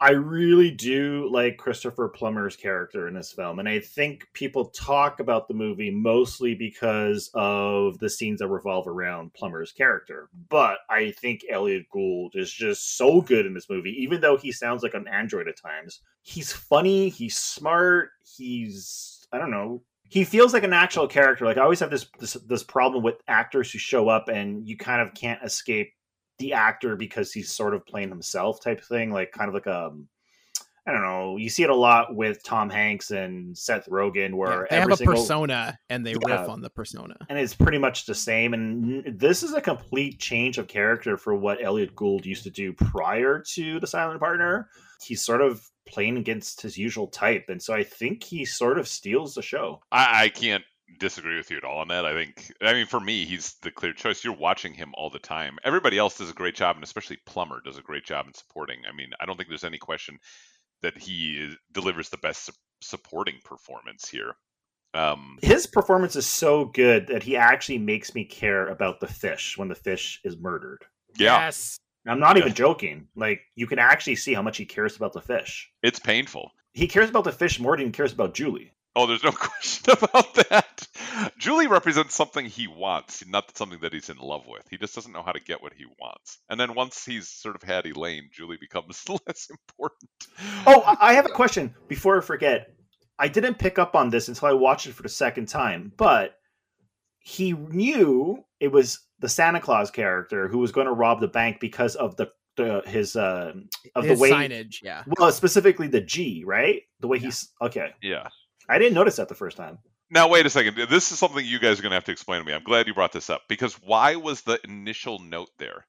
i really do like christopher plummer's character in this film and i think people talk about the movie mostly because of the scenes that revolve around plummer's character but i think elliott gould is just so good in this movie even though he sounds like an android at times. He's funny he's smart he's i don't know he feels like an actual character. Like I always have this, this this problem with actors who show up and you kind of can't escape the actor because he's sort of playing himself type thing. Like kind of like a I don't know. You see it a lot with Tom Hanks and Seth Rogen, Yeah, where they have a single persona and they Yeah. riff on the persona. and it's pretty much the same. And this is a complete change of character for what Elliott Gould used to do prior to the Silent Partner. He's sort of playing against his usual type, and so I think he sort of steals the show. I, I can't disagree with you at all on that. I think, I mean, for me, he's the clear choice. You're watching him all the time. Everybody else does a great job, and especially Plummer does a great job in supporting. I mean, I don't think there's any question that he is, delivers the best su- supporting performance here. Um, his performance is so good that he actually makes me care about the fish when the fish is murdered. yeah, Yes. I'm not even joking. Like you can actually see how much he cares about the fish. it's painful. He cares about the fish more than he cares about Julie. Oh, there's no <laughs> question about that. Julie represents something he wants, not something that he's in love with. He just doesn't know how to get what he wants. And then once he's sort of had Elaine, Julie becomes <laughs> less important. Oh, I I have a question before I forget. I didn't pick up on this until I watched it for the second time, but he knew it was the Santa Claus character who was going to rob the bank because of the, the his uh of His the way signage, yeah. Well, specifically the G, right? The way he's okay. Yeah. I didn't notice that the first time. Now wait a second. This is something you guys are going to have to explain to me. I'm glad you brought this up because why was the initial note there?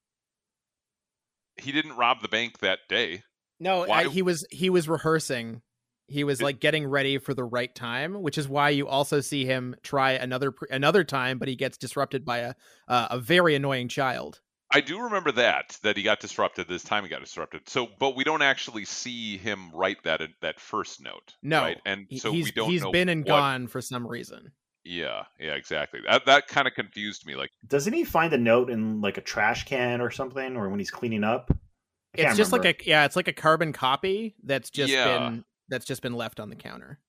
He didn't rob the bank that day. No, I, he was he was rehearsing. He was like getting ready for the right time, which is why you also see him try another another time, but he gets disrupted by a uh, a very annoying child. I do remember that that he got disrupted this time. He got disrupted. So, but we don't actually see him write that that first note. No, right? and so he's we don't. he's know been and what- gone for some reason. Yeah, yeah, exactly. That that kind of confused me. Like, Doesn't he find a note in like a trash can or something, or when he's cleaning up? It's just remember. like a yeah, it's like a carbon copy that's just Yeah. been that's just been left on the counter.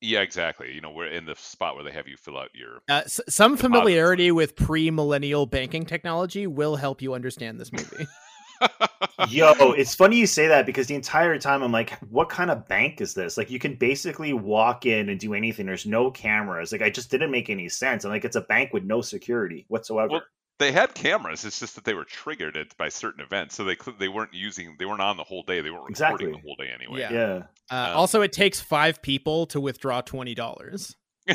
yeah, exactly. You know, we're in the spot where they have you fill out your. Uh, s- some familiarity with pre-millennial banking technology will help you understand this movie. <laughs> Yo, it's funny you say that because the entire time I'm like, what kind of bank is this? Like, you can basically walk in and do anything. There's no cameras. Like, I just didn't make any sense. I'm like, it's a bank with no security whatsoever. Well, they had cameras. It's just that they were triggered at, by certain events, so they they weren't using. They weren't on the whole day. They weren't recording Exactly. the whole day anyway. Yeah. yeah. Uh, Um, also, it takes five people to withdraw twenty dollars. <laughs>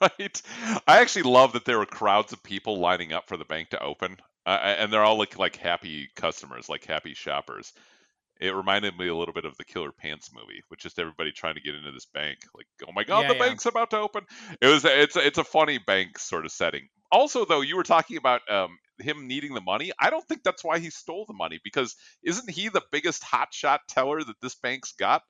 right. I actually love that there were crowds of people lining up for the bank to open, uh, and they're all like like happy customers, like happy shoppers. It reminded me a little bit of the Killer Pants movie, with just everybody trying to get into this bank. Like, oh my god, Yeah, the yeah. bank's about to open. It was it's a- it's a funny bank sort of setting. Also, though, you were talking about um, him needing the money. I don't think that's why he stole the money because isn't he the biggest hotshot teller that this bank's got?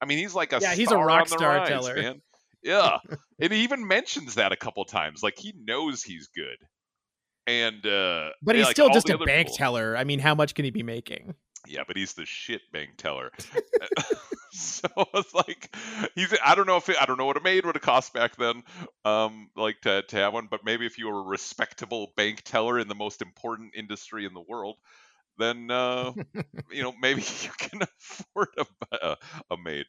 I mean, he's like a Yeah, he's a rock star rise, teller. man. Yeah, <laughs> and he even mentions that a couple times. Like he knows he's good, and uh, But he's like, still just a bank people- teller. I mean, how much can he be making? Yeah, but he's the shit bank teller. <laughs> <laughs> so it's like he's. I don't know if it, I don't know what a maid would have cost back then, um, like to to have one. But maybe if you were a respectable bank teller in the most important industry in the world, then uh, <laughs> you know maybe you can afford a, a, a maid.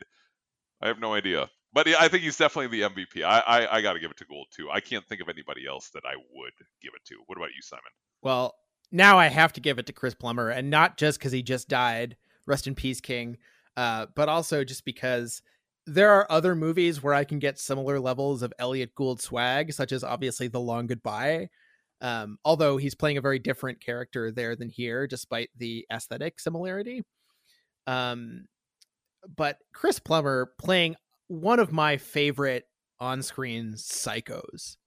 I have no idea, but yeah, I think he's definitely the MVP. I I, I got to give it to Gould too. I can't think of anybody else that I would give it to. What about you, Simon? Well, now I have to give it to Chris Plummer, and not just because he just died. Rest in peace, King. Uh, but also just because there are other movies where I can get similar levels of Elliott Gould swag, such as obviously The Long Goodbye. Um, although he's playing a very different character there than here, despite the aesthetic similarity. Um, but Chris Plummer playing one of my favorite on-screen psychos.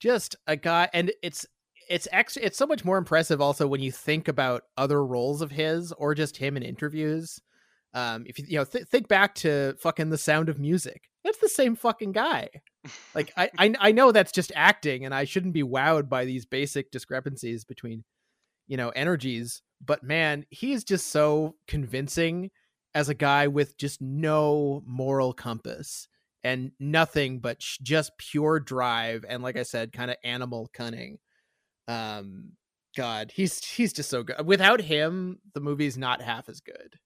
Just a guy, and it's it's ex- it's so much more impressive also when you think about other roles of his or just him in interviews. Um, if you you know th- think back to fucking The Sound of Music, that's the same fucking guy. Like I, I I know that's just acting, and I shouldn't be wowed by these basic discrepancies between you know energies. But man, he's just so convincing as a guy with just no moral compass and nothing but sh- just pure drive and like I said, kind of animal cunning. Um, God, he's he's just so good. Without him, the movie's not half as good.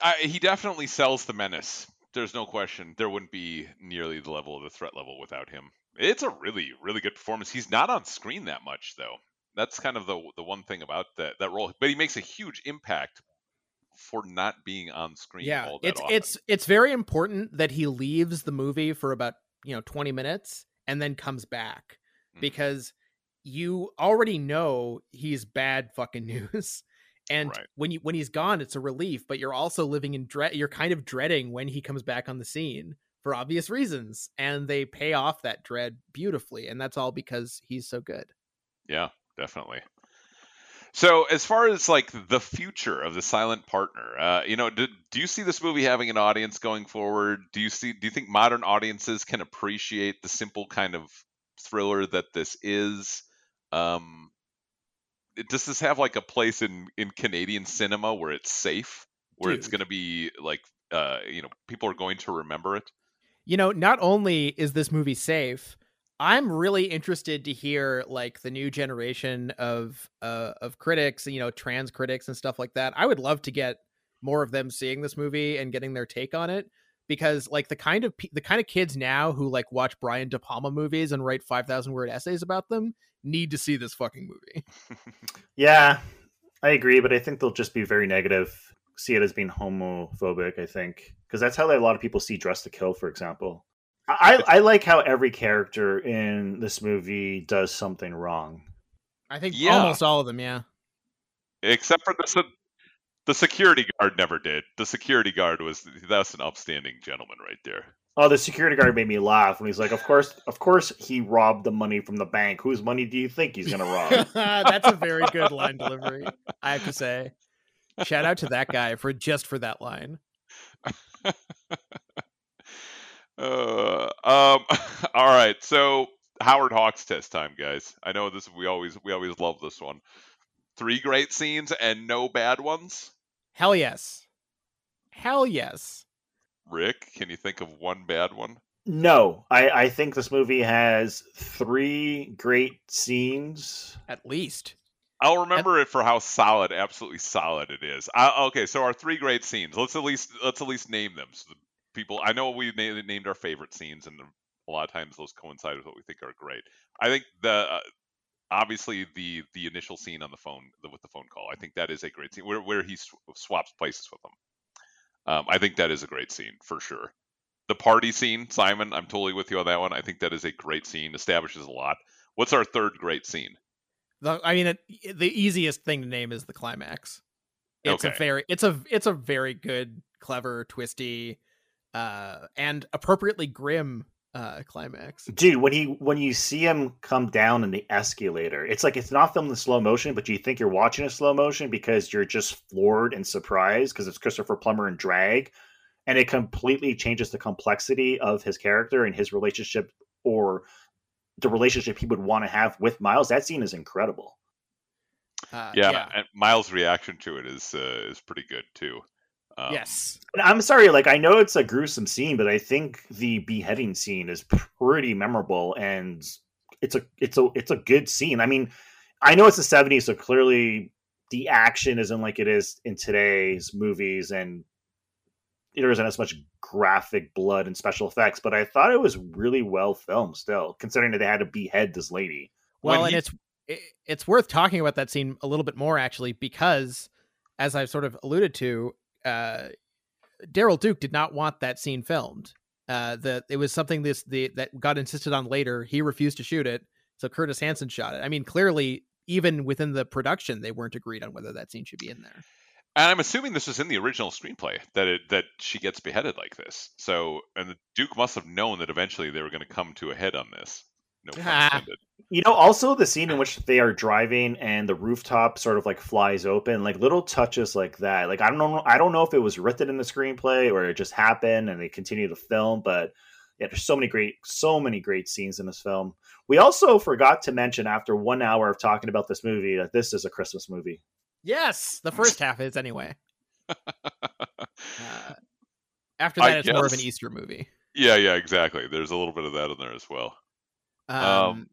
I, he definitely sells the menace. There's no question. There wouldn't be nearly the level of the threat level without him. It's a really, really good performance. He's not on screen that much though. That's kind of the the one thing about that that role. But he makes a huge impact for not being on screen. yeah all that it's often. it's it's very important that he leaves the movie for about you know 20 minutes and then comes back Mm. because you already know he's bad fucking <laughs> news and Right. when you when he's gone it's a relief but you're also living in dread you're kind of dreading when he comes back on the scene for obvious reasons and they pay off that dread beautifully and that's all because he's so good Yeah, definitely. So, as far as like the future of the silent partner, uh, you know, do, do you see this movie having an audience going forward? Do you see? Do you think modern audiences can appreciate the simple kind of thriller that this is? Um, does this have like a place in in Canadian cinema where it's safe, where it's going to be like, uh, you know, people are going to remember it? you know not only is this movie safe i'm really interested to hear like the new generation of uh of critics you know trans critics and stuff like that. I would love to get more of them seeing this movie and getting their take on it because like the kind of the kind of kids now who like watch Brian De Palma movies and write 5000 word essays about them need to see this fucking movie. <laughs> Yeah, I agree, but I think they'll just be very negative, see it as being homophobic. I think because that's how a lot of people see Dressed to Kill, for example. I, I like how every character in this movie does something wrong. I think Yeah. almost all of them, yeah. Except for the se- the security guard never did. The security guard was that's an upstanding gentleman right there. Oh, the security guard made me laugh when he's like, "Of course, of course, he robbed the money from the bank. Whose money do you think he's gonna rob?" <laughs> That's a very good line delivery, I have to say. Shout out to that guy for just for that line. <laughs> Uh, um, <laughs> all right. So Howard Hawks test time, guys. I know this. We always we always love this one. Three great scenes and no bad ones. Hell yes. Hell yes. Rick, can you think of one bad one? no, I, I think this movie has three great scenes. At least. I'll remember it for how solid, absolutely solid it is. I, okay, so our three great scenes. Let's at least let's at least name them. So the people, I know we named our favorite scenes, and a lot of times those coincide with what we think are great. I think the uh, obviously the the initial scene on the phone the, with the phone call. I think that is a great scene where where he sw- swaps places with them. Um, I think that is a great scene for sure. The party scene, Simon, I'm totally with you on that one. I think that is a great scene. Establishes a lot. What's our third great scene? The, I mean, it, the easiest thing to name is the climax. It's a very, it's a, it's a very good, clever, twisty, uh, and appropriately grim uh climax. Dude, when he when you see him come down in the escalator, it's like it's not filmed in slow motion, but you think you're watching a slow motion because you're just floored and surprised because it's Christopher Plummer in drag, and it completely changes the complexity of his character and his relationship or the relationship he would want to have with Miles. That scene is incredible. Uh, yeah, and Miles' reaction to it is uh, is pretty good too. Um, yes. I'm sorry, like I know it's a gruesome scene, but I think the beheading scene is pretty memorable and it's a it's a it's a good scene. I mean, I know it's the 70s, so clearly the action isn't like it is in today's movies and there isn't as much graphic blood and special effects, but I thought it was really well filmed still, considering that they had to behead this lady. Well, and it's it, it's worth talking about that scene a little bit more actually because, as I've sort of alluded to, uh, Daryl Duke did not want that scene filmed. Uh, that it was something this the that got insisted on later. He refused to shoot it, so Curtis Hanson shot it. I mean, clearly, even within the production, they weren't agreed on whether that scene should be in there. And I'm assuming this was in the original screenplay that it that she gets beheaded like this. So, and Duke must have known that eventually they were going to come to a head on this. No Ah. <laughs> You know, also the scene in which they are driving and the rooftop sort of like flies open, like little touches like that. Like I don't know, I don't know if it was written in the screenplay or it just happened and they continue to film, but yeah, there's so many great, so many great scenes in this film. We also forgot to mention after one hour of talking about this movie that this is a Christmas movie. Yes, the first half is anyway. <laughs> Uh, after I that, it's more of an. Easter movie. Yeah, yeah, exactly. There's a little bit of that in there as well. Um, Um,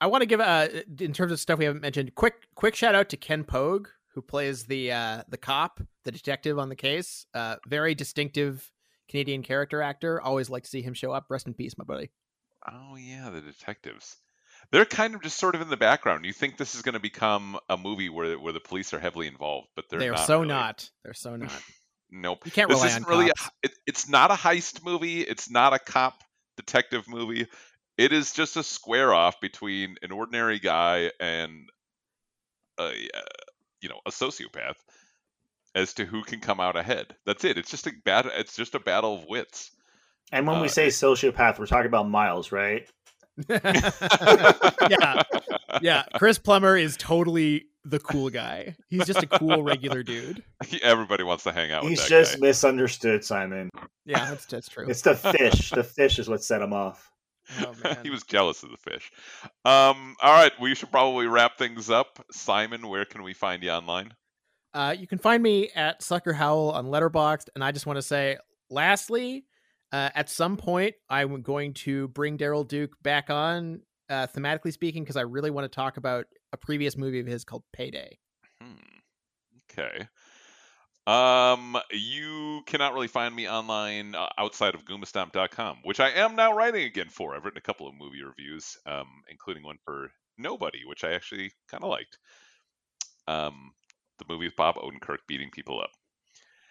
I want to give uh in terms of stuff we haven't mentioned. Quick, quick shout out to Ken Pogue who plays the uh the cop, the detective on the case. Uh, very distinctive Canadian character actor. Always like to see him show up. Rest in peace, my buddy. Oh yeah, the detectives. They're kind of just sort of in the background. You think this is going to become a movie where where the police are heavily involved, but they're They are so really. not. They're so not. <laughs> Nope. You can't this rely isn't on really. A, cops. it, it's not a heist movie. It's not a cop detective movie. It is just a square off between an ordinary guy and a uh, you know a sociopath as to who can come out ahead. That's it. It's just a bad. It's just a battle of wits. And when Uh, we say sociopath, we're talking about Miles, right? <laughs> yeah, yeah. <laughs> Chris Plummer is totally the cool guy. He's just a cool regular dude. <laughs> Everybody wants to hang out He's with that just guy. misunderstood, Simon. Yeah, that's that's true. It's the fish. the fish is what set him off. Oh <laughs> he was jealous of the fish. Um, all right, we should probably wrap things up. Simon, where can we find you online? Uh, you can find me at Sucker Howl on Letterboxd, and I just want to say, lastly, uh, at some point, I'm going to bring Daryl Duke back on, uh, thematically speaking, because I really want to talk about a previous movie of his called Payday. Hmm. Okay. Um, you cannot really find me online uh, outside of goombastomp.com, which I am now writing again for. I've written a couple of movie reviews, um, including one for Nobody, which I actually kind of liked. Um, the movie with Bob Odenkirk beating people up.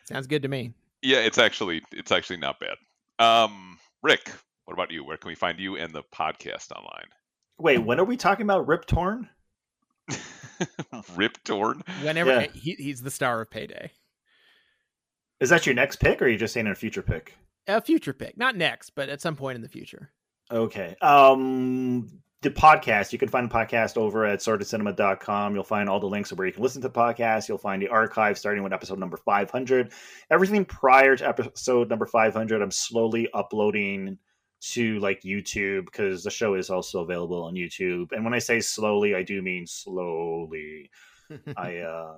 Sounds good to me. Yeah, it's actually it's actually not bad. Um, Rick, what about you? Where can we find you and the podcast online? Wait, when are we talking about Rip Torn? <laughs> Rip Torn. Whenever Yeah. he, he's the star of Payday. Is that your next pick, or are you just saying a future pick? A future pick, not next, but at some point in the future. Okay. Um the podcast, you can find the podcast over at sordidcinema.com. You'll find all the links of where you can listen to the podcast. You'll find the archive starting with episode number 500. Everything prior to episode number 500, I'm slowly uploading to like YouTube because the show is also available on YouTube. And when I say slowly, I do mean slowly. <laughs> I uh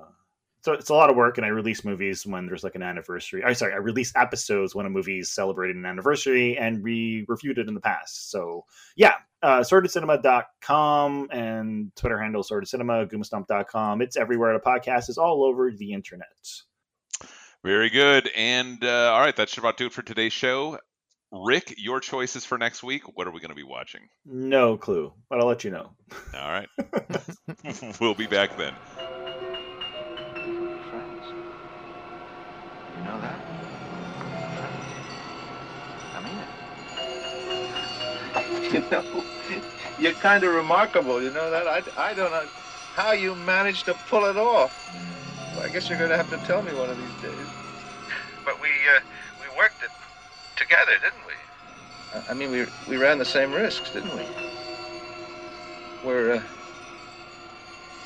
so it's a lot of work and I release movies when there's like an anniversary. I sorry, I release episodes when a movie is celebrating an anniversary and we reviewed it in the past. So yeah, uh sordidcinema.com and Twitter handle sordid cinema, goombastomp.com. It's everywhere the podcast is all over the internet. Very good. And uh, all right, that should about do it for today's show. Rick, your choices for next week. What are we going to be watching? No clue, but I'll let you know. All right. <laughs> we'll be back then. You know that? I mean it. <laughs> You know, you're kind of remarkable. You know that? I, I don't know how you managed to pull it off. Well, I guess you're going to have to tell me one of these days. But we uh, we worked it together, didn't we? I- I mean, we we ran the same risks, didn't we? We're uh,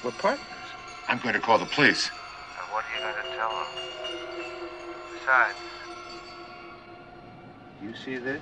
we're partners. I'm going to call the police. And what are you going to tell them? You see this?